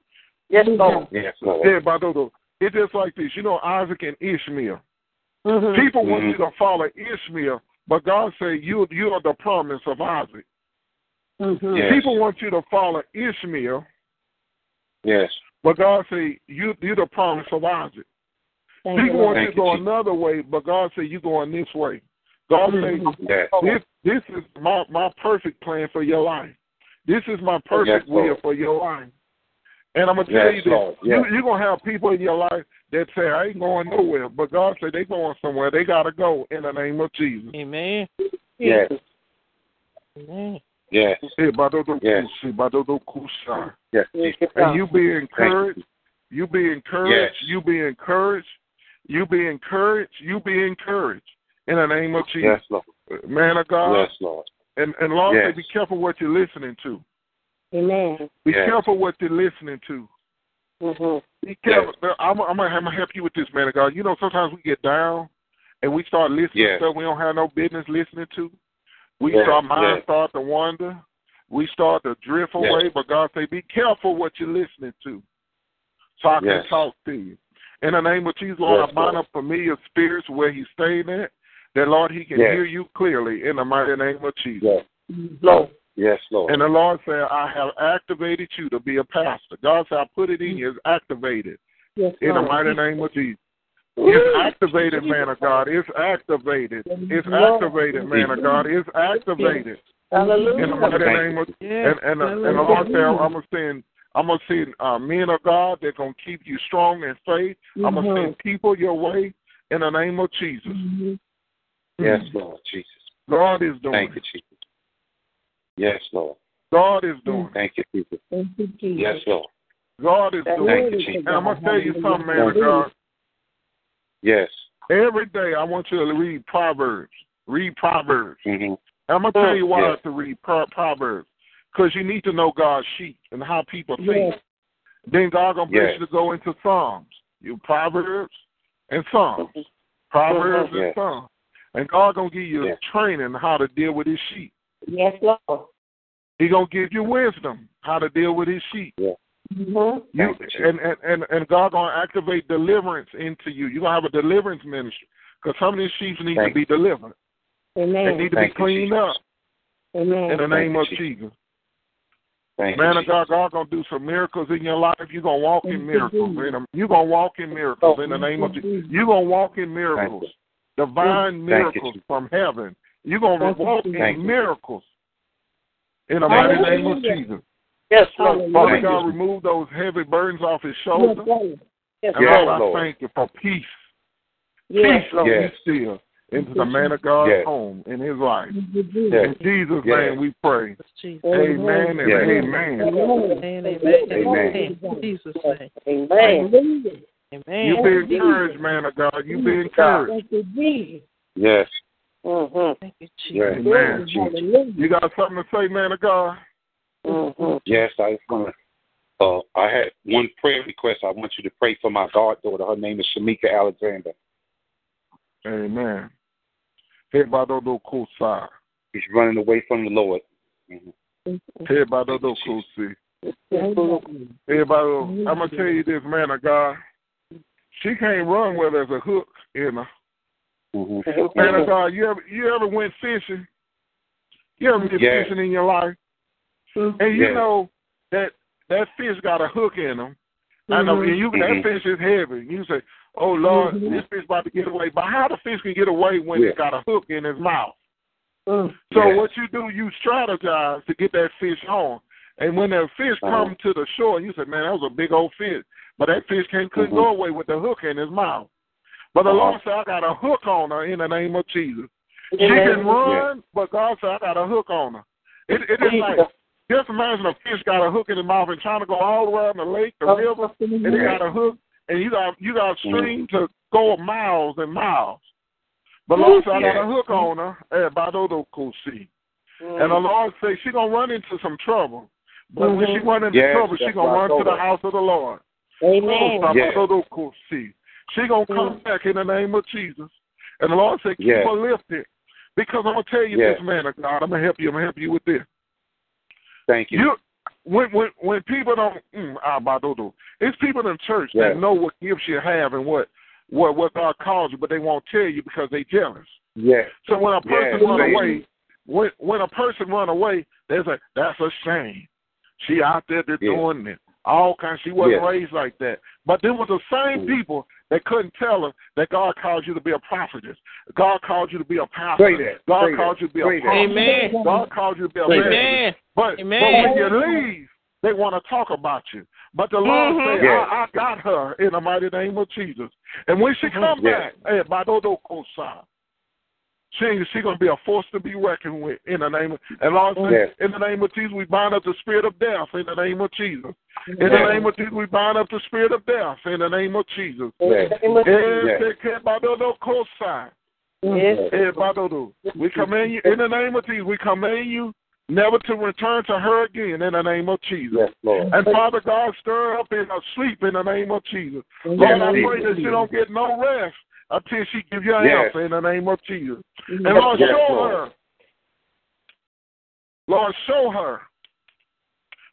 Yes, Lord. Yes, Lord. Yeah, but though, it's just like this. You know, Isaac and Ishmael. Mm-hmm. People want Mhm. you to follow Ishmael, but God say you you are the promise of Isaac. Mm-hmm. Yes. People want you to follow Ishmael, Yes. but God say you you're the promise of Isaac. Thank you, People Lord. want you Thank to go Jesus. another way, but God say you're going this way. God Mhm. Yes. say this this is my my perfect plan for your life. This is my perfect Yes, will for your life. And I'm gonna tell Yes, you this: Lord. Yes. you, you're gonna have people in your life that say, "I ain't going nowhere," but God said they going somewhere. They gotta go in the name of Jesus. Amen. Yes. Amen. Yes. Hey, Badodo Yes. Kushi, Badodo Kusha. Yes. Thank you, And you be encouraged. You be encouraged. Yes. You be encouraged. You be encouraged. You be encouraged. In the name of Jesus. Yes, Lord. Man of God. Yes, Lord. And and Lord Yes. say be careful what you're listening to. Amen. Be Yes. careful what you're listening to. Mm-hmm. Be careful. I'm, I'm, gonna, I'm gonna help you with this, man of God. You know, sometimes we get down and we start listening Yes. to stuff we don't have no business listening to. We Yes, our mind yes. start to wander. We start to drift Yes. away. But God say, be careful what you're listening to, so I can talk to you. In the name of Jesus, Lord, Yes, I bind Lord. up familiar spirits where He's staying at. That Lord, He can Yes. hear you clearly in the mighty name of Jesus. Yes. Lord. Yes, Lord. And the Lord said, I have activated you to be a pastor. God said, I put it in you. It's activated Yes, in the mighty name of Jesus. It's activated, man of God. It's activated. It's activated, man of God. It's activated Hallelujah. in the mighty name of Yes. and and, and the Lord said, I'm gonna send I'm gonna send uh, men of God that gonna keep you strong in faith. I'm gonna send people your way in the name of Jesus. Mhm. Yes, Lord. Jesus. God is doing. Thank you, Jesus. Yes, Lord. God is doing. Thank you, Jesus. Thank you, Jesus. Yes, Lord. God is doing. Thank you, Jesus. And I'm gonna tell you something, man of God. Yes. Every day I want you to read Proverbs. Read Proverbs. Mm-hmm. I'm gonna tell you why Yes. to read Proverbs. Because you need to know God's sheep and how people think. Yes. Then God gonna bless Yes. you to go into Psalms. You Proverbs and Psalms. Proverbs and Yes. Psalms. And God gonna give you Yes. training how to deal with his sheep. Yes, Lord. He gonna give you wisdom how to deal with his sheep. Mm-hmm. You, Thank you, Jesus. and, and, and, and God gonna activate deliverance into you. You're gonna have a deliverance ministry. Because some of these sheep need Thank to be delivered. Amen. They need to Thank be cleaned Jesus. up Amen. in the name you, of Jesus. Jesus. Thank Man you, of God, God gonna do some miracles in your life. You're gonna walk in miracles. Jesus. In them. You're gonna walk in miracles in the name of Jesus. You're gonna walk in miracles. Divine miracles from heaven. You're gonna walk in miracles. In the mighty name of Jesus. Yes, Lord. Father God, remove those heavy burdens off his Yes, shoulders. Lord. Yes, And Lord, I Lord. Lord. thank you for peace. Yes, Peace, Lord. Yes. be still into the man of God's Yes. home in his life. Thank you, Jesus. Yes. In Jesus' Yes. name we pray. Yes, Jesus. Amen and Yes. amen. Amen. Amen. Amen. Amen. Jesus' name. Amen. Amen. You be encouraged, man of God. You be encouraged. Thank you, Jesus. Yes. Mhm. Thank you, Jesus. Amen. Hallelujah. You got something to say, man of God? Mhm. Yes, I just want to. Uh, I had one prayer request. I want you to pray for my goddaughter. Her name is Shamika Alexander. Amen. Hey, Badodo Kosa. She's running away from the Lord. Mhm. Hey, Badodo Kosi. Thank you. Hey, Bado, I'm going to tell you this, man of God. She can't run where there's a hook in her. Mhm. Man of God, you ever you ever went fishing? You ever been Yeah. fishing in your life? And you Yeah. know that that fish got a hook in him. I know, and you that fish is heavy. You say, "Oh Lord, Mhm. this fish about to get away." But how the fish can get away when Yeah. it got a hook in his mouth? Mm. So Yeah. what you do, you strategize to get that fish on. And when that fish Uh-huh. come to the shore, you say, "Man, that was a big old fish," but that fish can't couldn't Mhm. go away with the hook in his mouth. But the Uh-huh. Lord said, "I got a hook on her in the name of Jesus." She can run, but God said, "I got a hook on her." It, it is like just imagine a fish got a hook in his mouth and trying to go all around the lake, the river, and it got a hook, and you got you got a mm-hmm. stream to go miles and miles. But Lord said, I got a hook on her at Badodo Kosi. And the mm-hmm. Lord said she gonna run into some trouble. But when she mm-hmm. run into Yes, trouble, she gonna run to the house of the Lord. Amen. Kosi. She gonna come mm. back in the name of Jesus. And the Lord said, keep Yeah. her lifted. Because I'm gonna tell you Yeah. this, man of God. I'm gonna help you. I'm gonna help you with this. Thank you. You when when when people don't mm, ah, badodo, it's people in church Yeah. that know what gifts you have and what what what God calls you, but they won't tell you because they jealous. Yeah. So when a person Yeah, run right. away, when when a person run away, they say that's a shame. She out there they're Yeah. doing it. All kinds. She wasn't Yeah. raised like that. But there was the same Mm. people that couldn't tell her that God called you to be a prophetess. God called you to be a pastor. God Say called you to be a that. prophet. Amen. God called you to be a Say that. evangelist. Amen. But, Amen. but when you leave, they want to talk about you. But the Lord Mhm. said, Yeah. I, I got her in the mighty name of Jesus. And when she come Yeah. back, hey, Badodo Kosa, she she gonna be a force to be reckoned with in the name of and Lord Yes. in the name of Jesus we bind up the spirit of death in the name of Jesus. In the name of Jesus we bind up the spirit of death in the name of Jesus. Yes. Yes. te- ke- Badodo Kosa. Yes. Eh, Badodo. We command you in the name of Jesus. We command you never to return to her again in the name of Jesus. Yes, Lord. And Father God, stir her up in her sleep in the name of Jesus. Lord, Yes, I Jesus. pray that she don't get no rest until she give you an Yes. answer in the name of Jesus. And Lord, Yes, show Lord. her. Lord, show her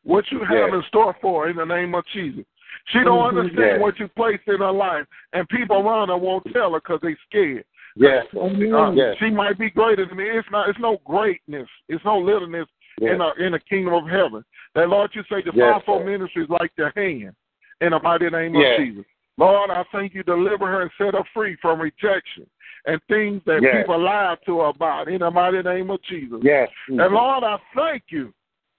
what you have in store for her in the name of Jesus. She don't understand Yes. what you placed in her life, and people around her won't tell her because they scared. Yes. Uh, Yes. She might be greater than me. It's not. It's no greatness. It's no littleness Yes. in the in the kingdom of heaven. That Lord, you say the Yes, fivefold ministry is like your hand. In the mighty name Yes. of Jesus, Lord, I thank you deliver her and set her free from rejection and things that Yes. people lie to her about. In the mighty name of Jesus. Yes. And Lord, I thank you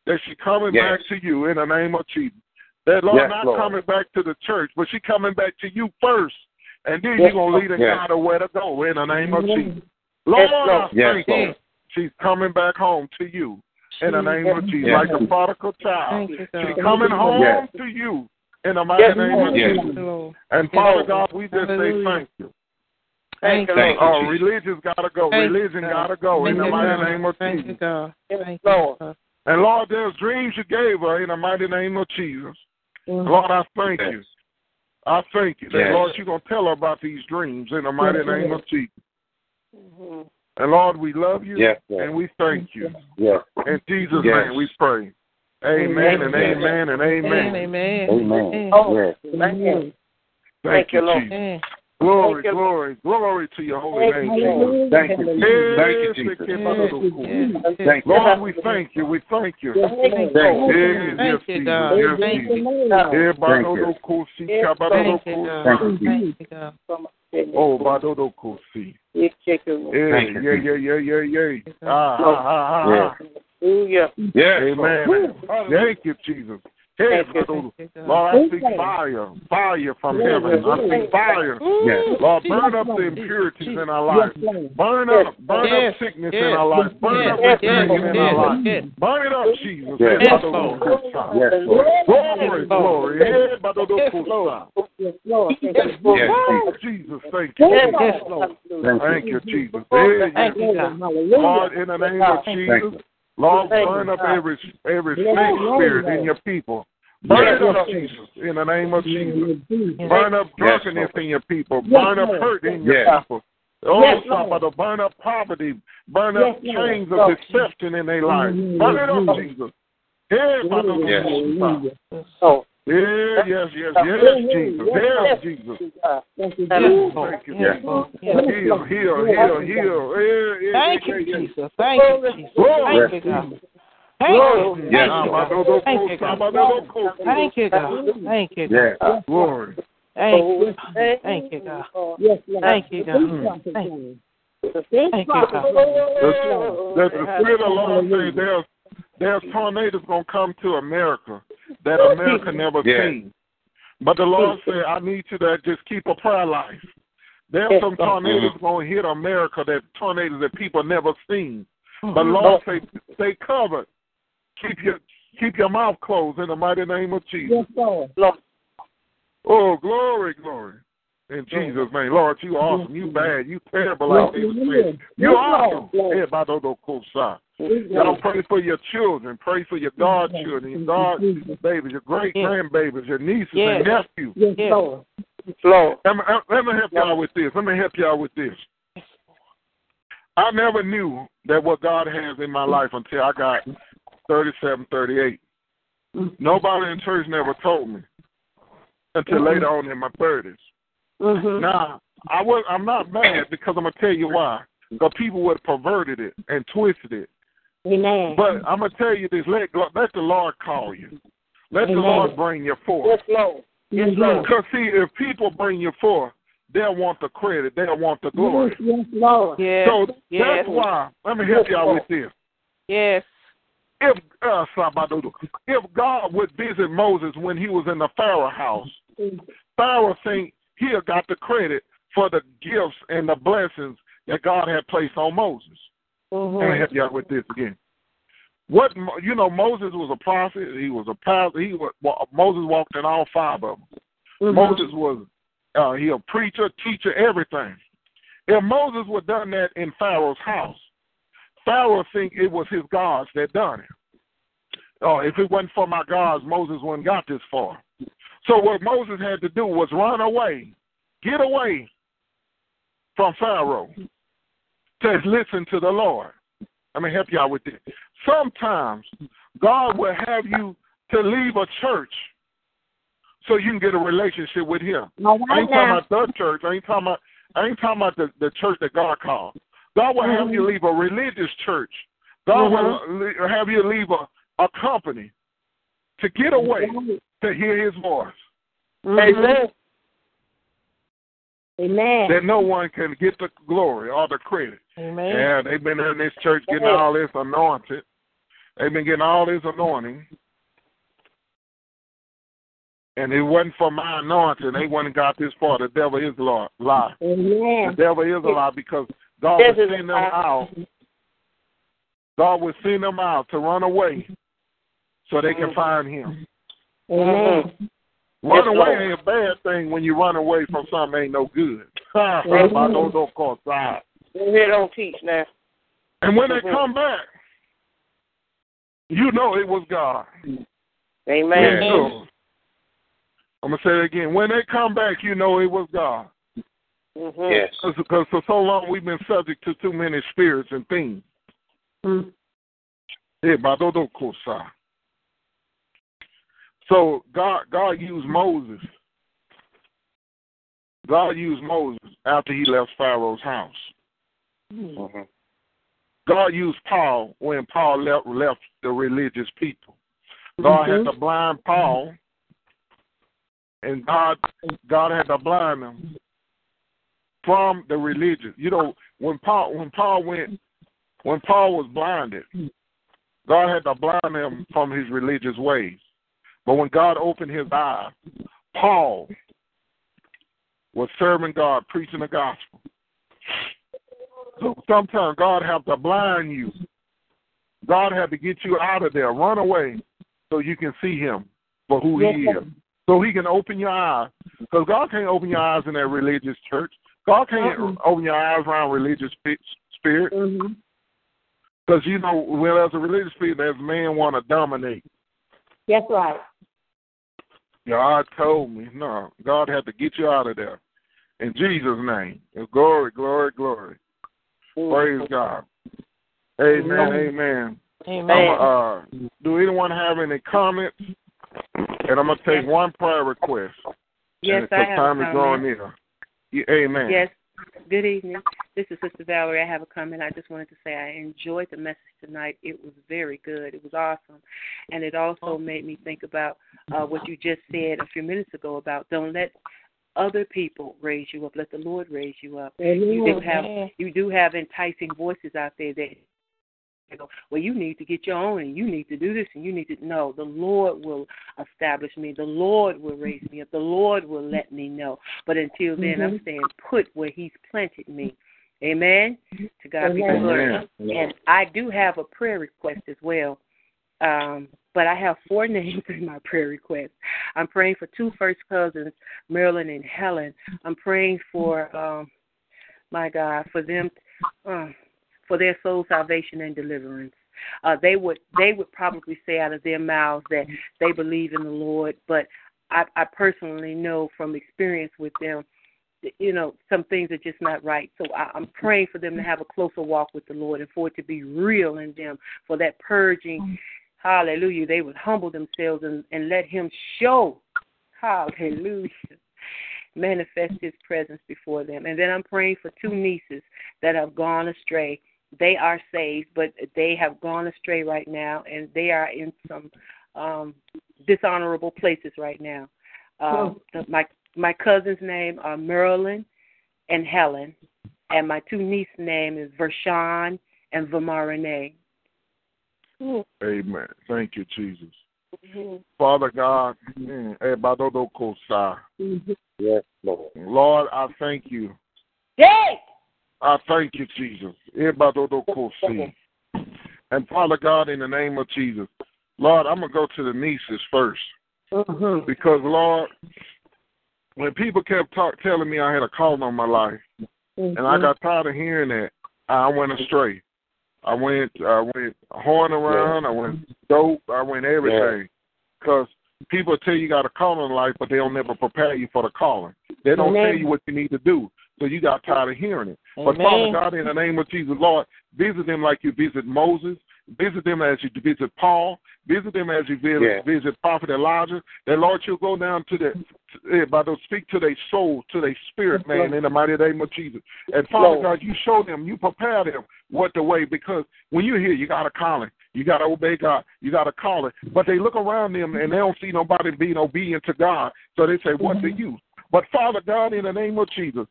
that she coming Yes. back to you in the name of Jesus. That Lord, Yes, not Lord. coming back to the church, but she coming back to you first, and then Yes, you're gonna lead and Yes. guide her where to go in the name of Jesus. Lord, Lord. I Yes, thank Lord. you. She's coming back home to you in the name of Jesus, Yes. like a prodigal child. Thank you, She's coming home Yes. to you in the mighty Yes, name of Jesus. Lord. And Father God, we just say thank you. Thank you, Thank Lord. you. Oh, religion's got to go. Thank Religion God. got to go in the mighty God. name of Thank Jesus. God. Thank you, Lord. God. And Lord, there's dreams you gave her in the mighty name of Jesus. Lord, I thank Yes. you. I thank you that, Yes. Lord, you're going to tell her about these dreams in the mighty name of Jesus. Mhm. And Lord, we love you Yes, and we thank you. Yes. In Jesus' Yes. name we pray. Amen and amen and amen. Amen. Amen. Oh, Yes. thank you. Thank Thank you, you, Lord. Jesus. Glory, you, glory, glory to your holy Thank name, Jesus. Thank you. Yes, Thank you, Jesus. Thank you. Lord, we thank you. We thank you. Thank you, Thank you. Yes, yes, Thank you, Jesus. God. Thank you. Eh, Thank Badodo you. Kosi, Thank you, God. Thank Kosi. you. Thank you, God. Oh, Badodo Kosi. Yes, check it, Yeah, Thank you, yeah, yeah, yeah, yeah, yeah. you. Ah, ah, ah, ah, ah. Hallelujah. Yes. Amen. Thank you, Jesus. Hey, Thank. Lord, I speak fire, fire from heaven. I speak fire. Yes. Lord, burn up the impurities in our life. Burn up, burn up sickness in our life. Burn up Yes. rebellion in our Yes. life. Burn it up, Jesus. Yes. Yes, Lord. Yes, Glory, glory. Yes, Lord. Yes, you. yes. Jesus, thank you. Yes, yes, Lord. Thank you, Jesus. Thank you, God. Lord, in the name of Jesus, you. Lord, Thank burn up God. every every Yes, snake Lord. spirit in your people. Burn Yes. it up, Jesus, in the name of Jesus. Yes. Burn up drunkenness Lord. in your people. Yes, Burn up hurt in your Yes. people. Oh, Yes, Lord. Father, burn up poverty. Burn up Yes, Lord. chains of deception in their lives. Mhm. Burn it up, Jesus. Hey, Father, Yes. Hallelujah. Oh, Yeah, yes, yes, yes, Jesus. Yes, Jesus. God. Thank you, Yes, Jesus. Lord. Thank you. Yes, Lord. Yes. Heal, heal, heal, heal. Yeah, yeah, Thank yeah, you, yeah. Jesus. Thank you, Jesus. Glory. Thank you, God. Thank you. Yes, Thank you, Lord. God. Thank you, God. Thank you, God. Thank you, God. Yes. Glory. Thank you. Thank you, God. Yes, Lord. Thank you, God. Speak prophet, Thank James. Thank Speak you, prophet, God. James. That the Spirit of the Lord says there's, there's tornadoes going to come to America that America never Yes. seen. But the Lord said, I need you to just keep a prayer life. There's some tornadoes mm-hmm. going to hit America that tornadoes that people never seen. But Lord say, stay covered. Keep your keep your mouth closed in the mighty name of Jesus. Yes, Lord. Oh, glory, glory. In Jesus' name. Lord, you awesome. You bad. You terrible like they Yes, You Yes, awesome. Lord. Yeah, by the Kosa. Yes, eh, Y'all Lord. pray for your children. Pray for your godchildren, your god babies, your great grandbabies, your nieces and nephews. Yes, Yes. Lord. Lord. Let me, let me help y'all with this. Let me help y'all with this. I never knew that what God has in my life until I got 37, 38. Nobody in church never told me until later on in my 30s. Mm-hmm. Now, I was I'm not mad because I'm gonna tell you why. Because people would have perverted it and twisted it. Amen. But I'm gonna tell you this: let let the Lord call you. Let the Lord bring you forth. Yes, Lord. yes, Lord. Because see, if people bring you forth, they'll want the credit. They'll want the glory. Yes, yes, Lord. Yes. So yes. that's why. Let me help y'all with this. Yes. If uh, Sabadodo, if God would visit Moses when he was in the Pharaoh house, Pharaoh think he had got the credit for the gifts and the blessings that God had placed on Moses. Let me Mm-hmm. help y'all with this again. What you know, Moses was a prophet. He was a pastor. He was well, Moses walked in all five of them. Mm-hmm. Moses was uh, he a preacher, teacher, everything. If Moses would done that in Pharaoh's house, Pharaoh think it was his gods that done it. Oh, if it wasn't for my gods, Moses wouldn't got this far. So what Moses had to do was run away, get away from Pharaoh to listen to the Lord. Let me help y'all with this. Sometimes God will have you to leave a church so you can get a relationship with Him. All I ain't talking now. about the church. I ain't talking about. I ain't talking about the, the church that God called. God will have you mm-hmm. leave a religious church. God will mm-hmm. have you leave a, a company to get away to hear His voice. Mm-hmm. Amen. Amen. That no one can get the glory or the credit. Amen. Yeah, they've been in this church getting all this anointed. They've been getting all this anointing. And it wasn't for my anointing. They wouldn't got this far. The devil is a lie. lie. The devil is a lie because God This would is send them out. God would send them out to run away so they can find him. Amen. Mm-hmm. Run Yes, away Lord. ain't a bad thing when you run away from something ain't no good. <laughs> Amen. I don't know, cause I- Go ahead on teach now. And when they Mhm. come back, you know it was God. Amen. So, I'm gonna say it again. When they come back, you know it was God. Mhm. Yes. Because for so long we've been subject to too many spirits and things. Mm. Yeah, Badodo Kosa. So God God used Moses. God used Moses after he left Pharaoh's house. Mhm. God used Paul when Paul left left the religious people. God had to blind Paul, and God God had to blind them from the religious. You know, when Paul when Paul went when Paul was blinded, God had to blind him from his religious ways. But when God opened his eyes, Paul was serving God, preaching the gospel. So sometimes God have to blind you. God had to get you out of there, run away, so you can see Him for who He is. So He can open your eyes. Because God can't open your eyes in that religious church. God can't Mhm. open your eyes around religious spi- spirit. Because you know, when there's a religious spirit, there's man want to dominate. That's right. God told me, no, God had to get you out of there. In Jesus' name. Glory, glory, glory. Praise God. Amen, amen. Amen. Uh, do anyone have any comments? And I'm going to take one prayer request. Yes, I have time is comment. near. Amen. Yes. Good evening. This is Sister Valerie. I have a comment. I just wanted to say I enjoyed the message tonight. It was very good. It was awesome. And it also made me think about uh, what you just said a few minutes ago about don't let other people raise you up. Let the Lord raise you up. You do have you do have enticing voices out there that they go, well, you need to get your own, and you need to do this, and you need to. No, the Lord will establish me. The Lord will raise me up. The Lord will let me know. But until then, I'm Mhm. staying put where He's planted me. Amen. To God be the glory. And I do have a prayer request as well. Um, but I have four <laughs> names in my prayer request. I'm praying for two first cousins, Marilyn and Helen. I'm praying for um my God, for them uh, for their soul salvation and deliverance. Uh, they would they would probably say out of their mouths that they believe in the Lord, but I, I personally know from experience with them, that, you know, some things are just not right. So I, I'm praying for them to have a closer walk with the Lord and for it to be real in them, for that purging. Hallelujah. They would humble themselves and, and let Him show. Hallelujah manifest his presence before them. And then I'm praying for two nieces that have gone astray. They are saved, but they have gone astray right now, and they are in some um, dishonorable places right now. Uh, the, my my cousin's name are Marilyn and Helen, and my two nieces' name is Vershawn and Vamarine. Amen. Thank you, Jesus. Father God, mm, eh, Yes, Lord. Lord, I thank you. Yay! I thank you, Jesus. And Father God, in the name of Jesus, Lord, I'm going to go to the nieces first. Mhm. Because, Lord, when people kept talk, telling me I had a calling on my life, and I Mhm. got tired of hearing that, I went astray. I went, I went horn around. I went dope. I went everything. Because people tell you you got a calling in life, but they don't never prepare you for the calling. They don't Amen. tell you what you need to do. So you got tired of hearing it. But Father God, in the name of Jesus, Lord, visit them like you visit Moses. Visit them as you visit Paul. Visit them as you visit, Yeah. visit Prophet Elijah. And Lord, you'll go down to the, to, eh, by those speak to their soul, to their spirit, man, in the mighty name of Jesus. And Father Lord. God, you show them, you prepare them what the way, because when you hear, you got a calling. You got to obey God. You got to call it. But they look around them and they don't see nobody being obedient to God. So they say, What's the use? But Father God, in the name of Jesus,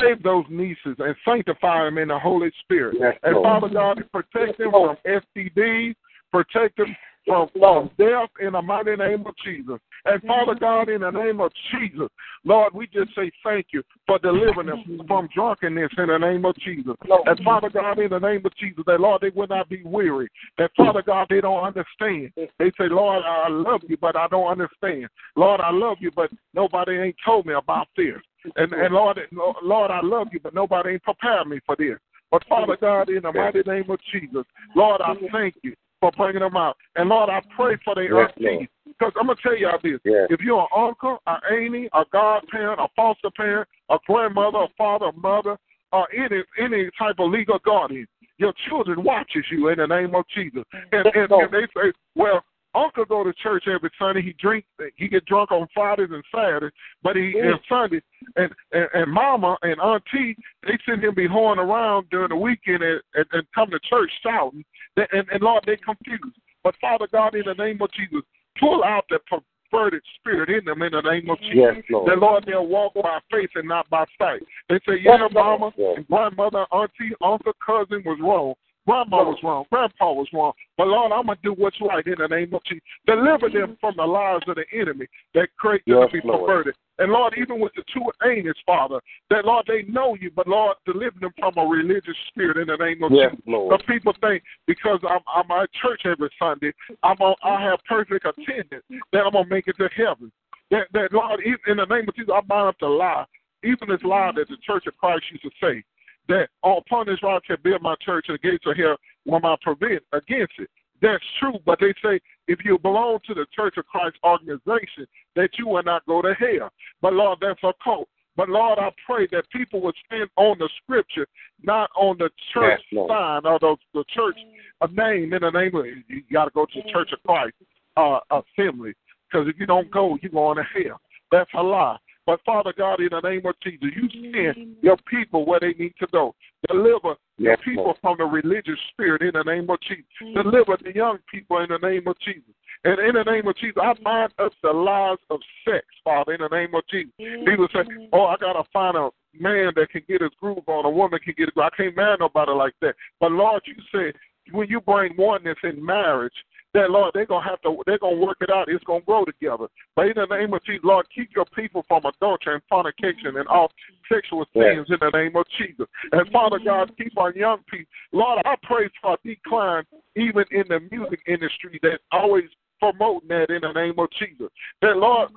save those nieces and sanctify them in the Holy Spirit. Yes, and Father God, protect them from STDs, protect them from, from death in the mighty name of Jesus. And Father God, in the name of Jesus, Lord, we just say thank you for delivering them from drunkenness in the name of Jesus. And Father God, in the name of Jesus, that Lord, they will not be weary. That Father God, they don't understand. They say, Lord, I love you, but I don't understand. Lord, I love you, but nobody ain't told me about this. And, and Lord, Lord, I love you, but nobody ain't prepared me for this. But Father God, in the mighty name of Jesus, Lord, I thank you for bringing them out. And Lord, I pray for their Yes, aunties. Because I'm going to tell y'all this. Yes. If you're an uncle, an auntie, a godparent, a foster parent, a grandmother, a father, a mother, or any any type of legal guardian, your children watches you in the name of Jesus. And, and, and they say, well, Uncle go to church every Sunday. He drink. He get drunk on Fridays and Saturdays, but he and mm. Sunday. And, and and Mama and Auntie they send him be horn around during the weekend and, and, and come to church shouting. They- And, and Lord, they confused. But Father God, in the name of Jesus, pull out the perverted spirit in them in the name of Jesus. Yes, Lord. That Lord, they'll walk by faith and not by sight. They say, yeah, Yes, Mama and grandmother, auntie, uncle, cousin was wrong. Grandma was wrong. Grandpa was wrong. But Lord, I'm going to do what's right in the name of Jesus. Deliver them mm-hmm. from the lies of the enemy that create them Yes, to be Lord. perverted. And Lord, even with the two angels, Father, that Lord, they know you, but Lord, deliver them from a religious spirit in the name of Yes, Jesus. Lord. The people think because I'm I'm at church every Sunday, I'm on, I have perfect attendance, that I'm gonna make it to heaven. That that Lord, even in the name of Jesus, I bind up the lie, even this lie mm-hmm. that the Church of Christ used to say, that upon this rock shall build my church, and the gates of hell will not prevent against it. That's true, but they say if you belong to the Church of Christ organization, that you will not go to hell. But Lord, that's a cult. But Lord, I pray that people would stand on the scripture, not on the church Yes, sign or the, the church a name in the name of you got to go to the Church of Christ uh, assembly because if you don't go, you're going to hell. That's a lie. But Father God, in the name of Jesus, you send your people where they need to go. Deliver your people Lord. from the religious spirit in the name of Jesus. Deliver the young people in the name of Jesus. And in the name of Jesus, I bind up the lies of sex, Father, in the name of Jesus. People say, oh, I got to find a man that can get his groove on, a woman can get it. I can't marry nobody like that. But Lord, you said when you bring oneness in marriage, that Lord, they're gonna have to they're gonna work it out, it's gonna grow together. But in the name of Jesus, Lord, keep your people from adultery and fornication and all sexual sins in the name of Jesus. And Father God, keep our young people. Lord, I pray for a decline even in the music industry that always promoting that in the name of Jesus. That Lord,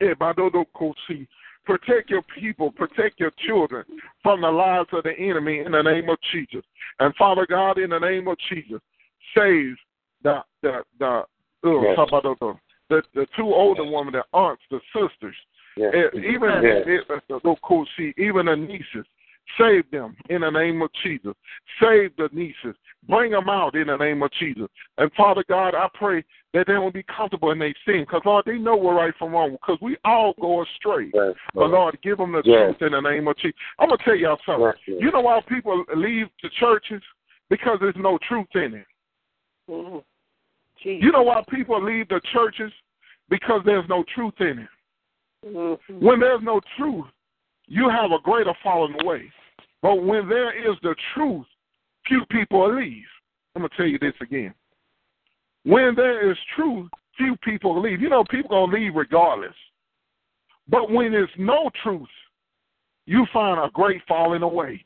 eh, Badodo Kosi, protect your people, protect your children from the lies of the enemy in the name of Jesus. And Father God, in the name of Jesus, save the the the Yes. Sabadodo, the the two older women, the aunts, the sisters, Yes. even Yes. the the Kosi, even the nieces. Save them in the name of Jesus. Save the nieces. Bring them out in the name of Jesus. And Father God, I pray that they will be comfortable in their sin. Because, Lord, they know we're right from wrong. Because we all go astray. Yes, But, Lord, give them the Yes. truth in the name of Jesus. I'm going to tell y'all something. Yes. You know why people leave the churches? Because there's no truth in it. Mhm. You know why people leave the churches? Because there's no truth in it. Mhm. When there's no truth, you have a greater falling away. But when there is the truth, few people leave. I'm going to tell you this again. When there is truth, few people leave. You know, people going to leave regardless. But when there's no truth, you find a great falling away.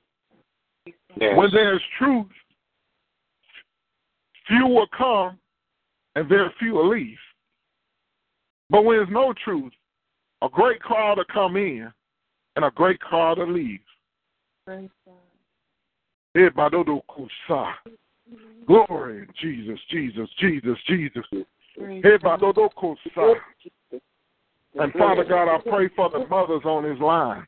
Yes. When there's truth, few will come and very few will leave. But when there's no truth, a great crowd will come in and a great crowd will leave. Badodo kusa. Glory, Jesus, Jesus, Jesus, Jesus. And Father God, I pray for the mothers on this line.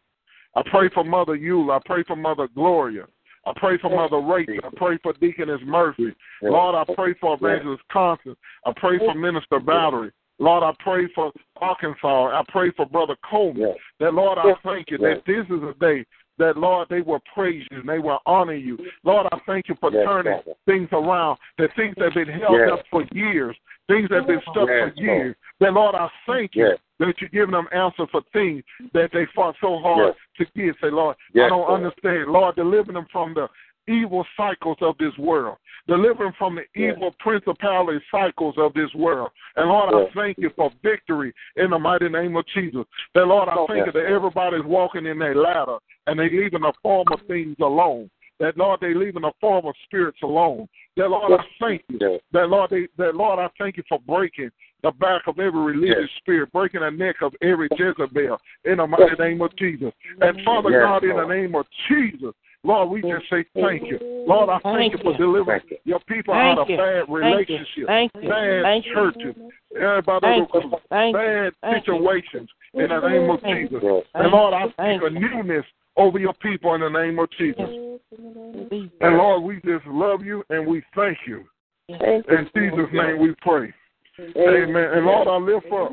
I pray for Mother Eula. I pray for Mother Gloria. I pray for Mother Rachel. I pray for Deaconess Murphy. Lord, I pray for Evangelist Constance. I pray for Minister Valerie. Lord, I pray for Arkansas. I pray for Brother Coleman. That Lord, I thank you that this is a day that Lord they will praise you and they will honor you. Lord, I thank you for Yes, turning Father. things around. That things that have been held Yes. up for years, things that have been stuck Yes, for years. That Lord, I thank you that you're giving them answer for things that they fought so hard to get. Say, Lord, I don't Lord. understand. Lord, deliver them from the evil cycles of this world. Deliver them from the Yes. evil principality cycles of this world. And Lord, Yes. I thank you for victory in the mighty name of Jesus. That Lord, I oh, thank you that everybody's walking in their ladder and they leaving the form of things alone. That Lord, they leaving the form of spirits alone. That Lord, I thank you. That Lord, they, that Lord, I thank you for breaking the back of every religious Yes. spirit, breaking the neck of every Jezebel in the mighty name of Jesus. And Father Yes, God, in the name of Jesus, Lord, we just say thank you. Lord, I thank, Thank you for delivering you. your people Thank out of you. bad you. relationships, Thank you. bad Thank you. churches, everybody Thank you. Thank bad Thank you. situations in the name of Thank Jesus. Yes. And Lord, I Thank speak a newness over your people in the name of Jesus. And Lord, we just love you and we thank you. Thank you. In Jesus' name we pray. Amen. And Lord, I lift up.